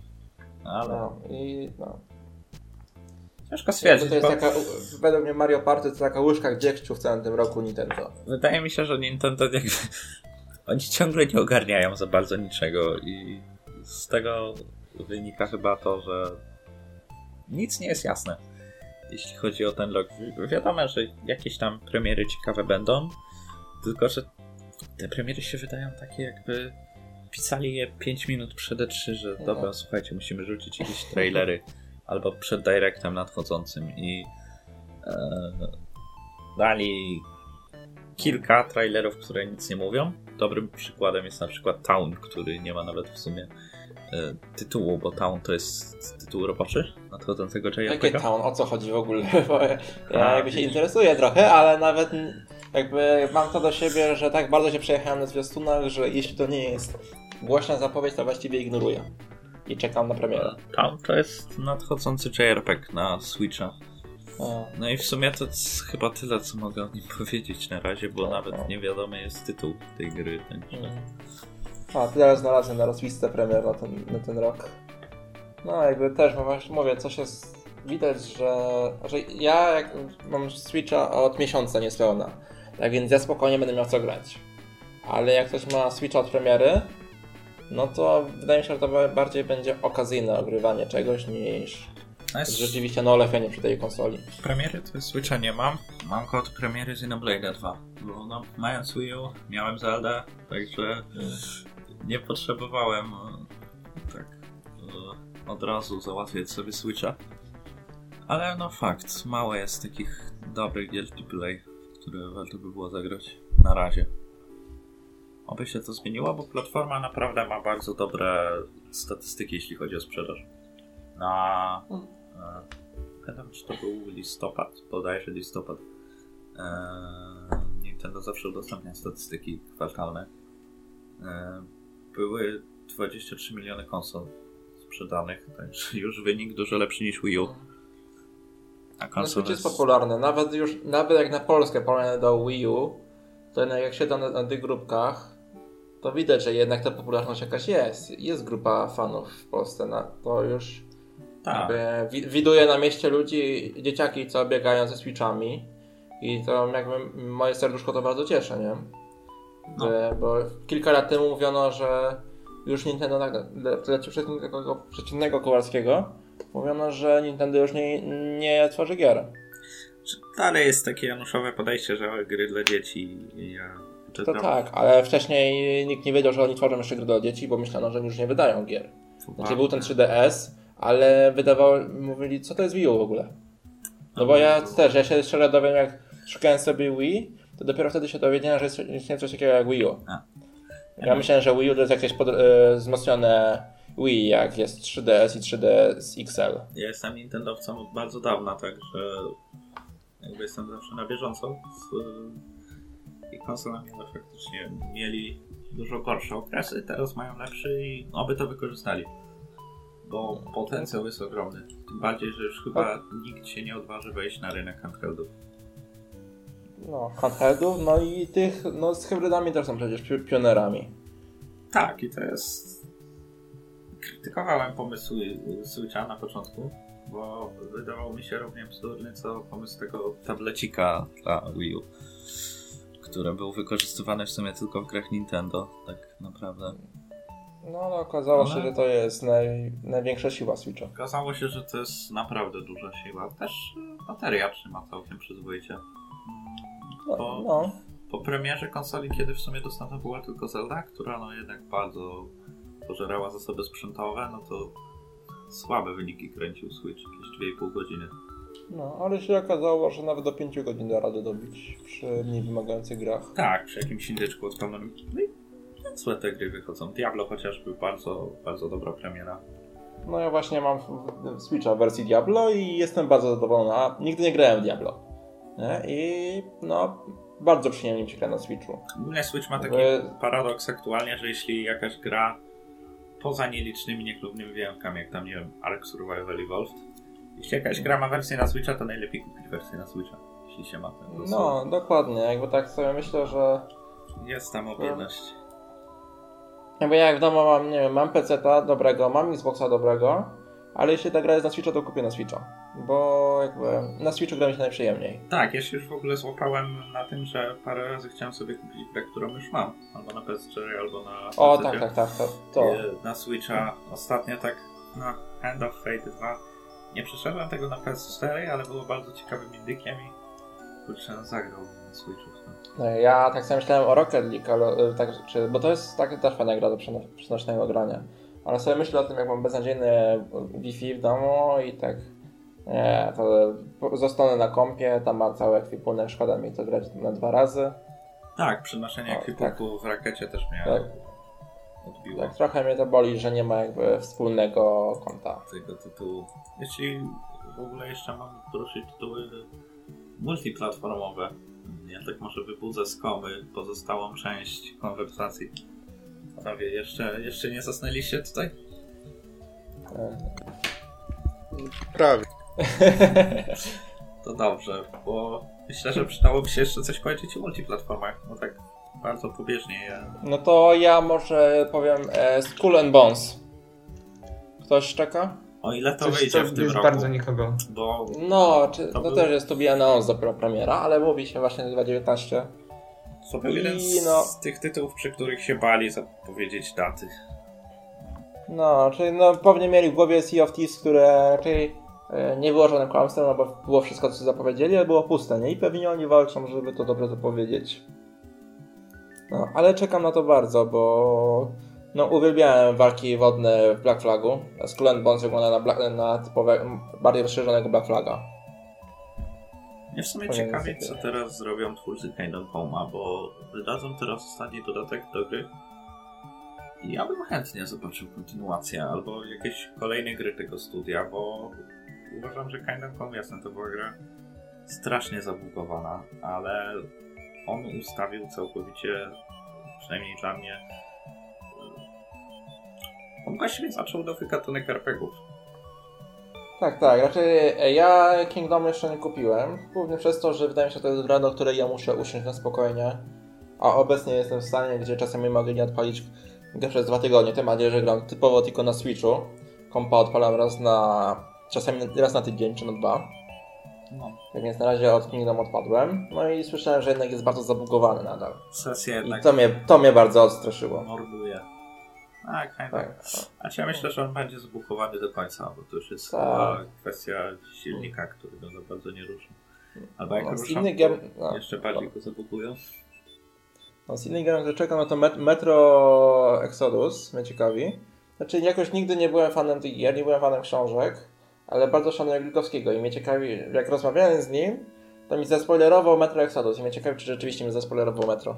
Ale No i no. ciężko To stwierdzić, jest bo taka, według mnie Mario Party to taka łyżka dziegciu w całym tym roku Nintendo. wydaje mi się, że Nintendo jakby... Oni ciągle nie ogarniają za bardzo niczego i z tego wynika chyba to, że nic nie jest jasne, jeśli chodzi o ten. Wi- Wiadomo, że jakieś tam premiery ciekawe będą, tylko że te premiery się wydają takie jakby pisali je 5 minut przed E3, że dobra, Mhm. słuchajcie, musimy rzucić jakieś trailery albo przed directem nadchodzącym i e, dali kilka trailerów, które nic nie mówią. Dobrym przykładem jest na przykład Town, który nie ma nawet w sumie tytułu, bo Town to jest tytuł roboczy nadchodzącego Jakie JRPG. town, o co chodzi w ogóle? Bo ja, jakby się interesuję trochę, ale nawet jakby mam to do siebie, że tak bardzo się przejechałem na zwiastunach, że jeśli to nie jest głośna zapowiedź, to właściwie ignoruję. I czekam na premierę. Town to jest nadchodzący JRPG na Switcha. No i w sumie to chyba tyle, co mogę o nim powiedzieć na razie, bo No, nawet no. nie wiadomy jest tytuł tej gry. Także... A, tyle znalazłem na rozlistę premier na ten, na ten rok. No, jakby też, bo właśnie mówię, coś jest... Widać, że, że ja jak mam Switcha od miesiąca niespełna, tak więc ja spokojnie będę miał co grać. Ale jak ktoś ma Switcha od premiery, no to wydaje mi się, że to bardziej będzie okazyjne ogrywanie czegoś niż jest... rzeczywiście no lepienie przy tej konsoli. Premiery to Switcha nie mam. Mam go od premiery Xenoblade 2. Bo no, mając Wii U, miałem Zelda, także nie potrzebowałem e, tak e, od razu załatwiać sobie Switcha. Ale no fakt, mało jest takich dobrych gier AAA, które warto by było zagrać na razie. Oby się to zmieniło, bo platforma naprawdę ma bardzo dobre statystyki, jeśli chodzi o sprzedaż. Na e, Pamiętam, czy to był listopad, bodajże listopad. Eee, Nintendo zawsze udostępnia statystyki kwartalne. Eee, były 23 miliony konsol sprzedanych, także już wynik dużo lepszy niż Wii U. A No konsol Switch jest popularny, nawet już, nawet jak na Polskę porównane do Wii U, to jednak jak siedzą na, na tych grupkach, to widać, że jednak ta popularność jakaś jest. Jest grupa fanów w Polsce, na, to już Tak, jakby widuję na mieście ludzi, dzieciaki, co biegają ze Switchami i to jakby moje serduszko to bardzo cieszy, nie? No. Że- Bo kilka lat temu mówiono, że już Nintendo leci przeciwnego, przeciwnego Kowalskiego, mówiono, że Nintendo już nie, nie tworzy gier. dalej jest takie januszowe podejście, że gry dla dzieci. i Ja To czytam tak, ale wcześniej nikt nie wiedział, że oni tworzą jeszcze gry dla dzieci, bo myślano, że już nie wydają gier. Znaczy był ten 3DS, ale wydawało, mówili, co to jest Wii U w ogóle. No bo ja też, ja się szczerze dowiem, jak szukałem sobie Wii, to dopiero wtedy się dowiedziałem, że jest istnieje coś takiego jak Wii U. A. Ja myślałem, że Wii U to jest jakieś pod, e, wzmocnione Wii, jak jest 3DS i 3DS XL. Ja jestem Nintendowcem od bardzo dawna, także jakby jestem zawsze na bieżąco z y, konsolami, ale faktycznie mieli dużo gorsze okresy, teraz mają lepszy i oby to wykorzystali. Bo potencjał jest ogromny. Tym bardziej, że już chyba nikt się nie odważy wejść na rynek handheldów. No, handheldów, no i tych, no z hybrydami też są przecież pi- pionerami. Tak, i to jest... Krytykowałem pomysł Switcha na początku, bo wydawał mi się równie bzdurny co pomysł tego tablecika dla Wii U, który był wykorzystywany w sumie tylko w grach Nintendo, tak naprawdę. No ale okazało się, Ale- że to jest naj, największa siła Switcha. Okazało się, że to jest naprawdę duża siła. Też y, bateria trzyma całkiem przyzwoicie. No, Po- no. Po premierze konsoli, kiedy w sumie dostępna była tylko Zelda, która no jednak bardzo pożerała zasoby sprzętowe, no to słabe wyniki kręcił Switch, jakieś 2,5 godziny. no, ale się okazało, że nawet do 5 godzin da radę dobić przy mniej wymagających grach. Tak, przy jakimś indyczku odpalonym. No i złe te gry wychodzą. Diablo chociażby bardzo, bardzo dobra premiera. No ja właśnie mam Switcha w wersji Diablo i jestem bardzo zadowolona. Nigdy nie grałem w Diablo. Nie? I no, bardzo przyjemnie mi się gra na Switchu. Ogólnie Switch ma taki Wy- paradoks aktualnie, że jeśli jakaś gra poza nielicznymi, niechlubnymi wyjątkami, jak tam, nie wiem, Ark Survival Evolved, jeśli jakaś gra ma wersję na Switcha, to najlepiej kupić wersję na Switcha, jeśli się ma ten. No, dokładnie. Jakby tak sobie myślę, że Jest tam mobilność. No bo ja jak w domu mam, nie wiem, mam PC-ta dobrego, mam Xboxa dobrego, ale jeśli ta gra jest na Switcha, to kupię na Switcha. Bo jakby na Switchu gra mi się najprzyjemniej. Tak, ja się już w ogóle złapałem na tym, że parę razy chciałem sobie kupić grę, którą już mam. Albo na PS4, albo na O, PC-cie. tak, tak, tak, to. to. Na Switcha ostatnio tak na Hand of Fate 2 nie przeszedłem tego na PS4, ale było bardzo ciekawym indykiem i kurczę, no zagrał na Switchu. Ja tak samo myślałem o Rocket League, ale, e, tak, czy, bo to jest tak, też fajna gra do przeno- przenośnego grania. Ale sobie myślę o tym, jak mam beznadziejne Wi-Fi w domu i tak nie, to zostanę na kompie, tam ma cały ekwipunek, szkoda mi to grać na dwa razy. Tak, przenoszenie ekwipunku w rakiecie też mnie Tak. odbiło Tak, trochę mnie to boli, że nie ma jakby wspólnego konta. tego tytułu. Jeśli w ogóle jeszcze mam poruszyć tytuły multiplatformowe, ja tak może wybudzę z komy pozostałą część konwersacji. Panowie, jeszcze, jeszcze nie zasnęliście tutaj? Prawie. To dobrze, bo myślę, że przydałoby się jeszcze coś powiedzieć o multiplatformach, bo tak bardzo pobieżnie je... No to ja może powiem e, Skull and Bones. Ktoś czeka? O ile to Coś, wyjdzie w tym jest roku, bardzo nikogo. bo No, czy, To no był- też jest to announced dopiero premiera, ale mówi się właśnie 2019. to był jeden I z no- tych tytułów, przy których się bali zapowiedzieć daty. No, czyli no pewnie mieli w głowie Sea of Thieves, które raczej nie było żadnym kłamstwem, no bo było wszystko co zapowiedzieli, ale było puste, nie? I pewnie oni walczą, żeby to dobrze zapowiedzieć. No, ale czekam na to bardzo, bo no uwielbiałem walki wodne w Black Flagu. Skull Bones wygląda na, Black, na typowe, bardziej rozszerzonego Black Flaga. Mnie w sumie Powiem ciekawi, sobie. co teraz zrobią twórcy Kingdom Home'a, bo wydadzą teraz ostatni dodatek do gry. I ja bym chętnie zobaczył kontynuację albo jakieś kolejne gry tego studia, bo uważam, że Kingdom Home jasne to była gra strasznie zabugowana, ale on ustawił całkowicie, przynajmniej dla mnie, on właściwie zaczął nowy gatunek RPGów. Tak, tak. E, ja Kingdom jeszcze nie kupiłem. Głównie przez to, że wydaje mi się, że to jest gra, do której ja muszę usiąść na spokojnie. A obecnie jestem w stanie, gdzie czasami mogę nie odpalić gry przez dwa tygodnie. Tym bardziej, że gram typowo tylko na Switchu. Kompa odpalam raz na... czasami raz na tydzień, czy na dwa. No, Tak więc na razie od Kingdom odpadłem. No i słyszałem, że jednak jest bardzo zabugowany nadal. sesja I to mnie, to mnie bardzo odstraszyło. morduje. Tak, Kingdom Tak. A ja myślę, że on będzie zbukowany do końca, bo to już jest Tak. kwestia silnika, który go za bardzo nie ruszy. Albo jak No, to gier- no. jeszcze bardziej go zabukują. No, z innych gier, które czekam na to Met- Metro Exodus, mnie ciekawi. Znaczy, jakoś nigdy nie byłem fanem tych gier, nie byłem fanem książek, ale bardzo szanuję Glikowskiego i mnie ciekawi, jak rozmawiałem z nim, to mi zaspoilerował Metro Exodus i mnie ciekawi, czy rzeczywiście mi zaspoilerował Metro.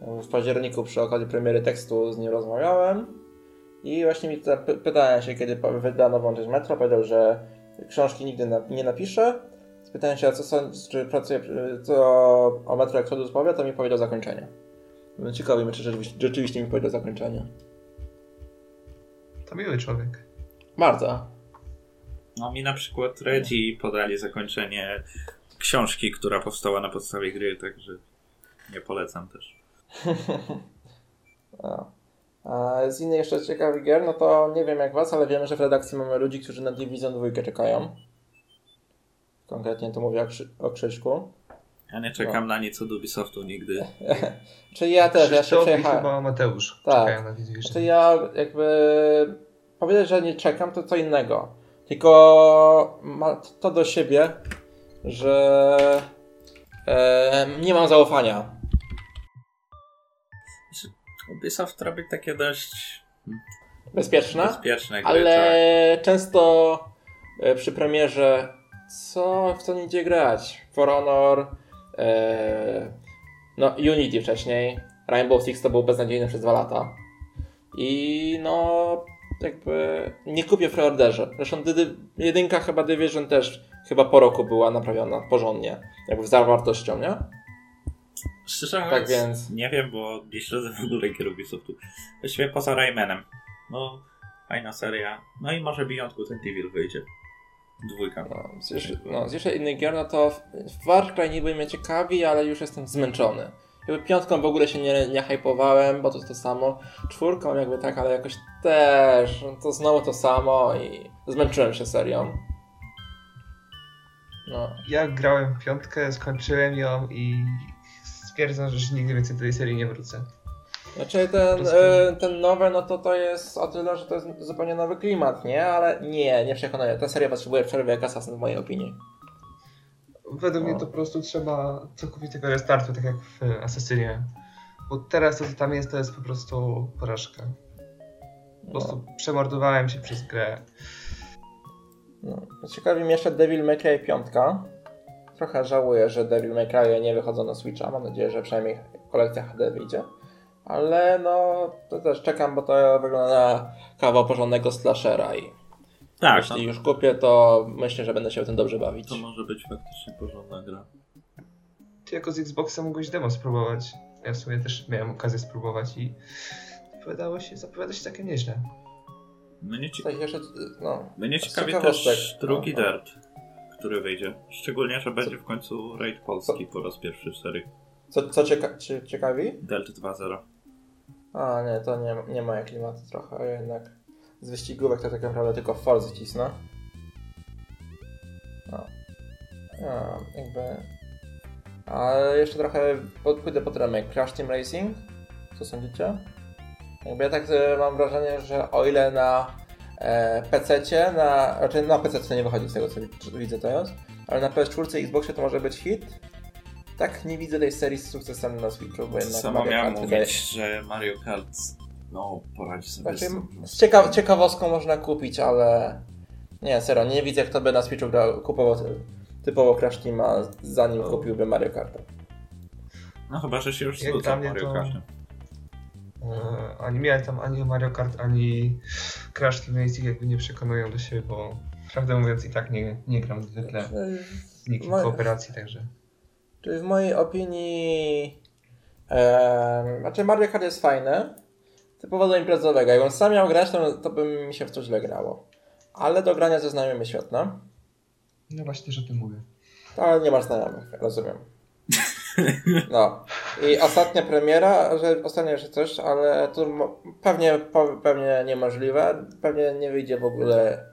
W październiku przy okazji premiery tekstu z nim rozmawiałem i właśnie mi pytałem się, kiedy po- wyda nową część Metro, powiedział, że książki nigdy na, nie napisze. Spytałem się, co sądzi, czy pracuje, co o Metro Exodus powie, to mi powiedział zakończenie. No, Ciekawi mnie, czy rzeczywiście, rzeczywiście mi powiedział zakończenie. To miły człowiek. Bardzo. No mi na przykład Redzi podali zakończenie książki, która powstała na podstawie gry, także nie polecam też. A z innych jeszcze ciekawych gier, no to nie wiem jak was, ale wiemy, że w redakcji mamy ludzi, którzy na Division 2 czekają. Konkretnie to mówię o, Krzy o Krzyśku. Ja nie czekam no. na nic od Ubisoftu nigdy. Czyli ja też, ja się przejechałem. chyba Mateusz tak. czekają na Division. Znaczy ja jakby powiedzieć, że nie czekam, to co innego. Tylko ma to do siebie, że e, nie mam zaufania. Ubisoft robi takie dość bezpieczne, bezpieczne gry, ale tak. często e, przy premierze co w co nie idzie grać? For Honor, e, no Unity wcześniej, Rainbow Six to był beznadziejny przez dwa lata. I no jakby nie kupię w preorderze. Zresztą jedynka chyba Division też chyba po roku była naprawiona porządnie, jakby z zawartością, nie? Szczerze tak więc nie wiem, bo nie śledzę w ogóle gier Ubisoftu. Właściwie poza Raymanem. No, fajna seria. No i może Beyond Good and Evil wyjdzie. Dwójka. No, z, jeszcze, no, z jeszcze innych gier, no to w Far Cry niby mnie ciekawi, ale już jestem zmęczony. Jakby piątką w ogóle się nie, nie hypowałem, bo to to samo. Czwórką jakby tak, ale jakoś też, no to znowu to samo i zmęczyłem się serią. No. Ja grałem piątkę, skończyłem ją i stwierdzam, że nigdy więcej do tej serii nie wrócę. Znaczy ten, e, ten nowy, no to to jest o tyle, że to jest zupełnie nowy klimat, nie? Ale nie, nie przekonuję. Ta seria potrzebuje przerwy jak Assassin w mojej opinii. Według mnie to po prostu trzeba całkowitego restartu, tak jak w Assassinie. Bo teraz to co tam jest, to jest po prostu porażka. Po prostu no. przemordowałem się przez grę. No. Ciekawi mnie jeszcze Devil May Cry 5. Trochę żałuję, że Devil May Cry nie wychodzą na Switcha. Mam nadzieję, że przynajmniej kolekcja HD wyjdzie. Ale no, to też czekam, bo to wygląda na kawał porządnego slashera i tak, jeśli no. już kupię, to myślę, że będę się w tym dobrze bawić. To może być faktycznie porządna gra. Ty jako z Xboxa mogłeś demo spróbować. Ja w sumie też miałem okazję spróbować i zapowiadało się, zapowiada się takie nieźle. Mnie, ci... tak, jeszcze, no, Mnie ciekawi też drugi no, no. Dirt, który wyjdzie. Szczególnie, że będzie w końcu raid polski co? po raz pierwszy w serii. Co, co cieka ciekawi? Delt 2.0. A nie, to nie, nie moje klimaty trochę, jednak z wyścigówek to tak naprawdę tylko Forza cisnę. No. A, jakby... A jeszcze trochę pójdę po remake Crash Team Racing. Co sądzicie? Jakby ja tak e, mam wrażenie, że o ile na e, PC-cie, na, znaczy na PC to nie wychodzi z tego co widzę teraz, ale na PS4 i Xboxie to może być hit, tak nie widzę tej serii z sukcesem na Switchu, bo jednak Samo Mario miałem mówić, wydaje... że Mario Kart no, poradzi sobie znaczy, z, z cieka ciekawostką można kupić, ale nie, serio, nie widzę kto by na Switchu grał, kupował typowo Crash Teama, zanim no. kupiłby Mario Kart. No chyba, że się już znudzą Mario to... Kartem. E, ani mnie tam ani Mario Kart, ani Crash Team Racing jakby nie przekonują do siebie, bo prawdę mówiąc i tak nie, nie gram zwykle z nikim w kooperacji, także... Czyli w mojej opinii. E, znaczy, Mario Kart jest fajny. Typowo do imprezowego. Jakbym sam miał grać, to, to by mi się w to źle grało. Ale do grania ze znajomymi świetne. No właśnie też o tym mówię. Ale nie masz znajomych, rozumiem. No. I ostatnia premiera, że ostatnia jeszcze coś, ale to pewnie, pewnie niemożliwe. Pewnie nie wyjdzie w ogóle.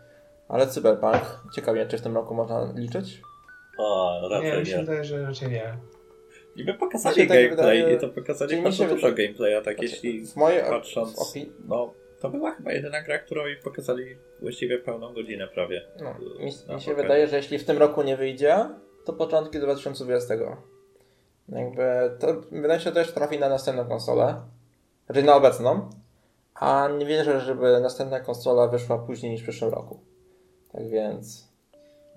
Ale Cyberpunk. Ciekawie, czy w tym roku można liczyć? O, raczej nie. Mi się wydaje, że raczej nie. Niby pokazali znaczy, gameplay wydaje, i to pokazali bardzo dużo gameplaya, tak znaczy, jeśli w moje, patrząc, no to była chyba jedyna gra, którą pokazali właściwie pełną godzinę prawie. No, mi, mi się wydaje, że jeśli w tym roku nie wyjdzie, to początki 2020. Jakby to wydaje się, że też trafi na następną konsolę, znaczy na obecną, a nie wierzę, żeby następna konsola wyszła później niż w przyszłym roku. Tak więc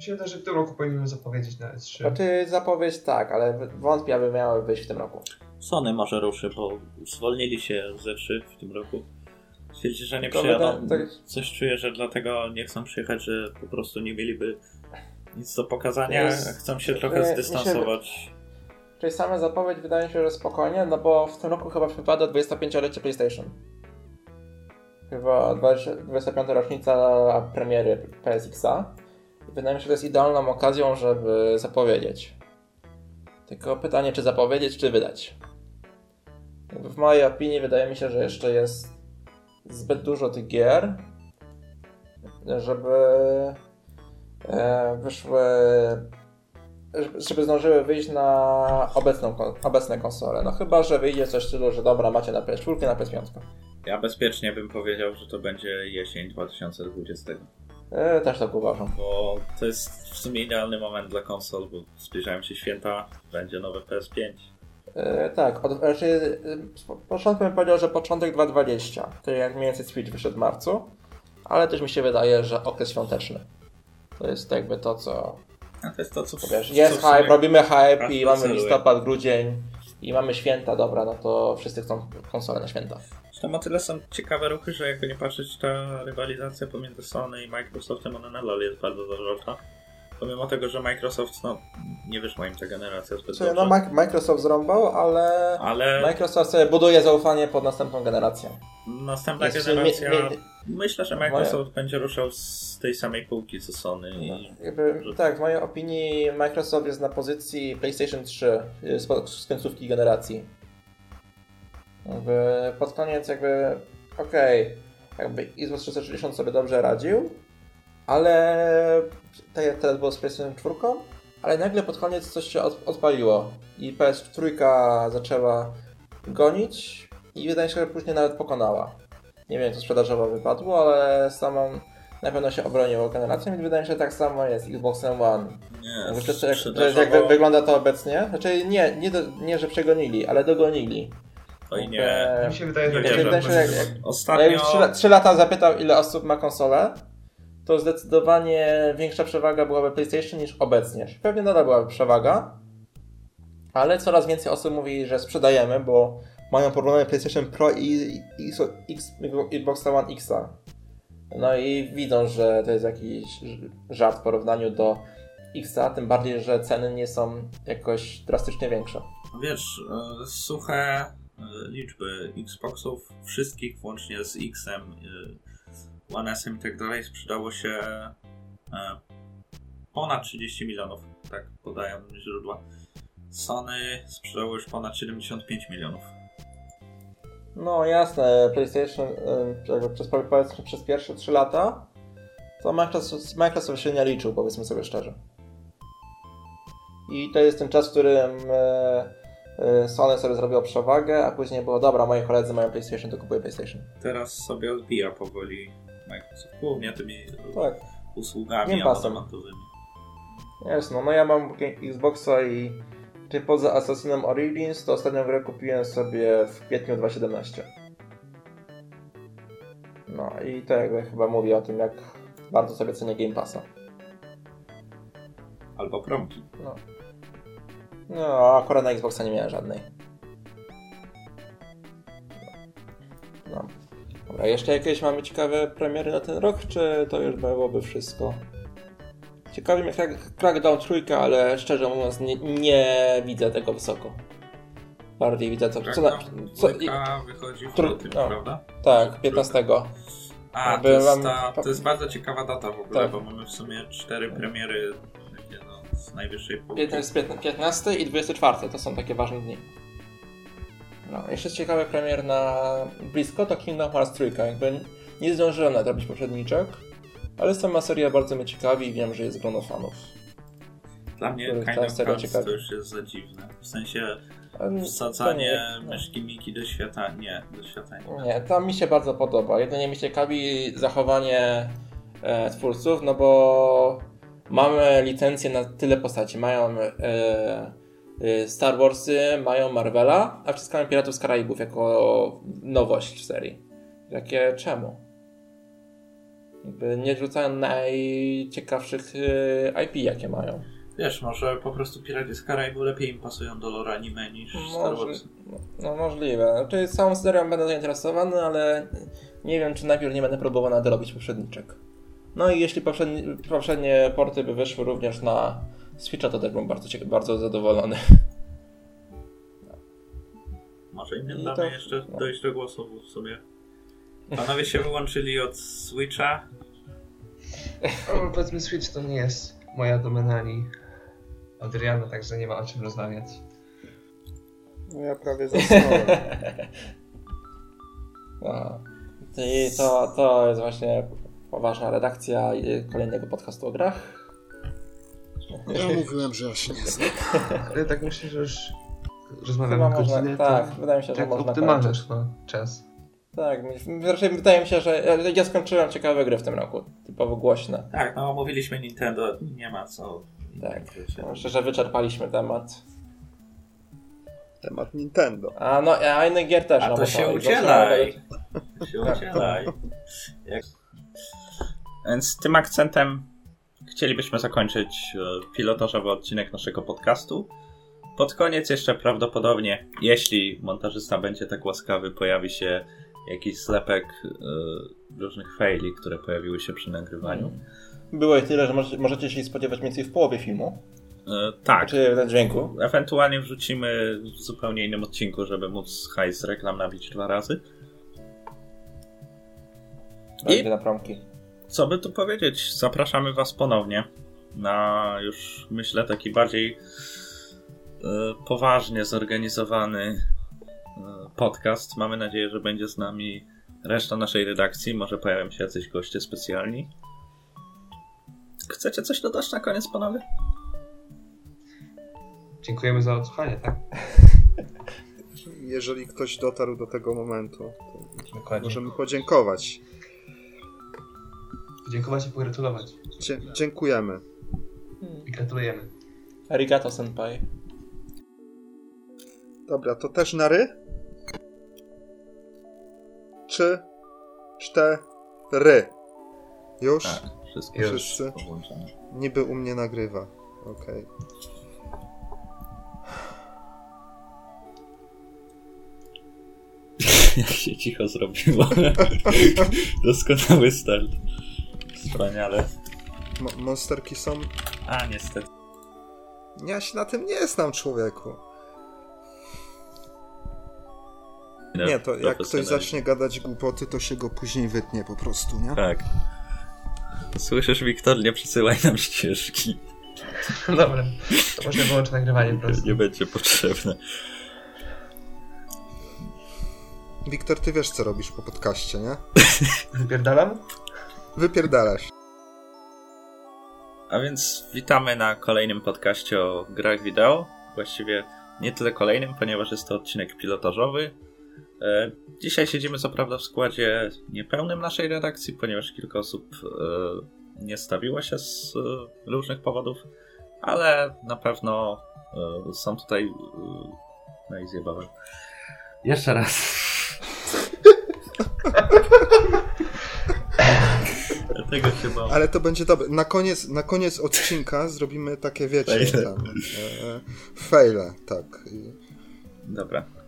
mi się wydaje, że w tym roku powinienem zapowiedzieć na S3. Znaczy zapowiedź tak, ale wątpię, aby miały wyjść w tym roku. Sony może ruszy, bo zwolnili się ze 3 w tym roku. Stwierdzi, że nie przyjadą. Tak... Coś czuję, że dlatego nie chcą przyjechać, że po prostu nie mieliby nic do pokazania, jest... chcą się trochę zdystansować. Się... Czyli sama zapowiedź wydaje mi się, że spokojnie, no bo w tym roku chyba przypada 25-lecie PlayStation. Chyba 25. rocznica premiery PSX-a. Wydaje mi się, że to jest idealną okazją, żeby zapowiedzieć. Tylko pytanie, czy zapowiedzieć, czy wydać. W mojej opinii wydaje mi się, że jeszcze jest zbyt dużo tych gier, żeby e, wyszły, żeby zdążyły wyjść na obecną, obecne konsole. No chyba, że wyjdzie coś w stylu, że dobra, macie na PS4, na PS5. Ja bezpiecznie bym powiedział, że to będzie jesień 2020. E, też tak uważam. Bo to jest w sumie idealny moment dla konsol, bo zbliżają się święta, będzie nowe PS5. E, tak, od, znaczy, z początku bym powiedział, że początek 2020, to jak mniej więcej Switch wyszedł w marcu, ale też mi się wydaje, że okres świąteczny. To jest jakby to, co... A to jest to, co... Wiesz, jest co hype, robimy hype i mamy listopad, grudzień i mamy święta, dobra, no to wszyscy chcą konsolę na święta. Tam o tyle są ciekawe ruchy, że jakby nie patrzeć, ta rywalizacja pomiędzy Sony i Microsoftem, ona nadal jest bardzo zażarta. Pomimo tego, że Microsoft, no, nie wyszła im ta generacja zbyt Czyli, dobrze. no, Mac- Microsoft zrąbał, ale Ale Microsoft sobie buduje zaufanie pod następną generacją. następna Jest- generacja, mi- mi- myślę, że Microsoft będzie ruszał z tej samej półki co Sony. No, I... jakby, tak, w mojej opinii Microsoft jest na pozycji PlayStation 3 y, z, z końcówki generacji. Jakby pod koniec jakby, okej, jakby Xbox 360 sobie dobrze radził, ale tak jak teraz było z PlayStation 4, ale nagle pod koniec coś się od, odpaliło i PS3 zaczęła gonić i wydaje się, że później nawet pokonała. Nie wiem, co sprzedażowo wypadło, ale samą na pewno się obroniło generacją i wydaje mi się, że tak samo jest Xboxem One. Nie, jak, jak wy, wygląda to obecnie. Znaczy nie, nie, do, nie, że przegonili, ale dogonili. Oj nie. Mi się wydaje, Nie że wierzę. wydaje się, jak, jak, Ostatnio... jakbym 3, 3 lata zapytał, ile osób ma konsolę, to zdecydowanie większa przewaga byłaby PlayStation niż obecnie. Pewnie nadal byłaby przewaga, ale coraz więcej osób mówi, że sprzedajemy, bo mają porównanie PlayStation Pro i, i, i X, Xbox One X'a. No i widzą, że to jest jakiś żart w porównaniu do X'a, tym bardziej, że ceny nie są jakoś drastycznie większe. Wiesz, e, suche liczby Xboxów, wszystkich włącznie z Xem, e, One S i tak dalej, sprzedało się e, ponad 30 milionów, tak podają źródła. Sony sprzedało już ponad 75 milionów. No jasne, PlayStation jakby przez, powiedzmy, przez pierwsze 3 lata to Microsoft, Microsoft się nie liczył, powiedzmy sobie szczerze. I to jest ten czas, w którym Sony sobie zrobiło przewagę, a później było dobra, moi koledzy mają PlayStation, to kupuję PlayStation. Teraz sobie odbija powoli Microsoft, głównie tymi Tak, usługami abonamentowymi. jasno. No ja mam Xboxa i czy poza Assassinem Origins, to ostatnią grę kupiłem sobie w kwietniu 2017. No i to jakby chyba mówi o tym, jak bardzo sobie cenię Game Passa. Albo promki. No. No, akurat na Xboxa nie miałem żadnej. No. Dobra, jeszcze jakieś mamy ciekawe premiery na ten rok, czy to już byłoby wszystko? Ciekawi mnie Crack- Crackdown trójka, ale szczerze mówiąc nie, nie widzę tego wysoko. Bardziej widzę to, co na, co, wychodzi w Tr- no. prawda? Tak, 15. A, to jest, ta, to jest bardzo ciekawa data w ogóle, Tak. bo mamy w sumie cztery premiery z najwyższej półki. To jest 15 i 24, to są takie ważne dni. No, jeszcze ciekawy premier na blisko to Kingdom Hearts 3. Jakby nie zdążyłem nadrobić poprzedniczek, ale sama seria bardzo mnie ciekawi i wiem, że jest grono fanów. Dla mnie Kingdom Hearts ciekawi. to już jest za dziwne. W sensie wsadzanie nie- myszki Miki do świata, nie, do świata nie. Nie, to mi się bardzo podoba. Jedynie mi ciekawi zachowanie e, twórców, no bo mamy licencję na tyle postaci. Mają e, e, Star Warsy, mają Marvela, a wciskamy Piratów z Karaibów jako nowość w serii. Takie czemu? Jakby nie rzucają najciekawszych e, IP, jakie mają. Wiesz, może po prostu Piraty z Karaibu lepiej im pasują do lore anime niż Star Wars. no możliwe. Znaczy całą serią będę zainteresowany, ale nie wiem, czy najpierw nie będę próbował nadrobić poprzedniczek. No i jeśli poprzednie, poprzednie porty by wyszły również na Switcha, to też bym bardzo, bardzo zadowolony. Może I damy to- jeszcze no. dojść do głosu w sobie. Panowie się wyłączyli od Switcha. O, powiedzmy Switch to nie jest moja domena ani Adriana, także nie ma o czym rozmawiać. No ja prawie zasnąłem. No. I to, to jest właśnie poważna redakcja kolejnego podcastu o grach. Ja mówiłem, że ja się nie znam. Ale tak myślę, że już Chyba rozmawiamy można, godzinę, tak, to wydaje mi się, że tak można optymalny chyba czas. Tak, raczej wydaje mi się, że ja- skończyłem ciekawe gry w tym roku, typowo głośne. Tak, no omówiliśmy Nintendo, nie ma co. Tak. Myślę, że wyczerpaliśmy temat. Temat Nintendo. A no, a innych gier też. A no, to się to- udzielaj. To się Tak. udzielaj. Jak... Więc tym akcentem chcielibyśmy zakończyć e, pilotażowy odcinek naszego podcastu. Pod koniec jeszcze prawdopodobnie, jeśli montażysta będzie tak łaskawy, pojawi się jakiś zlepek e, różnych faili, które pojawiły się przy nagrywaniu. Było ich tyle, że możecie, się spodziewać mniej więcej w połowie filmu. E, tak, Czy na dźwięku. ewentualnie wrzucimy w zupełnie innym odcinku, żeby móc hajs z reklam nabić dwa razy. Będzie na promki. Co by tu powiedzieć? Zapraszamy Was ponownie na już myślę taki bardziej e, poważnie zorganizowany e, podcast. Mamy nadzieję, że będzie z nami reszta naszej redakcji. Może pojawią się jacyś goście specjalni. Chcecie coś dodać na koniec, panowie? Dziękujemy za odsłuchanie, tak? Jeżeli ktoś dotarł do tego momentu, to Dokładnie. możemy podziękować. Dziękować i pogratulować. Dzie- dziękujemy. I gratulujemy. Arigato senpai. Dobra, to też na ry? Czy cztery? Już? Tak, wszystko Już. Wszyscy? połączone. Niby u mnie nagrywa. Okej. Jak się cicho zrobiło. Doskonały start. Wspaniale. Mo- Monsterki są... A, niestety. Ja się na tym nie znam, człowieku. Nie, to jak ktoś zacznie gadać głupoty, to się go później wytnie po prostu, nie? Tak. Słyszysz, Wiktor? Nie przesyłaj nam ścieżki. Dobra, to można wyłączyć nagrywanie po prostu. Nie będzie potrzebne. Wiktor, ty wiesz, co robisz po podcaście, nie? Wypierdalam? Wypierdalasz. A więc witamy na kolejnym podcaście o grach wideo. Właściwie nie tyle kolejnym, ponieważ jest to odcinek pilotażowy. E, Dzisiaj siedzimy co prawda w składzie niepełnym naszej redakcji, ponieważ kilka osób e, nie stawiło się z e, różnych powodów, ale na pewno są tutaj. No i zjebałem. Jeszcze raz. Dlatego się bałem. Ale to będzie dobre. Na koniec, na koniec odcinka zrobimy takie, wiecie, tam... E, fejle, tak. Dobra.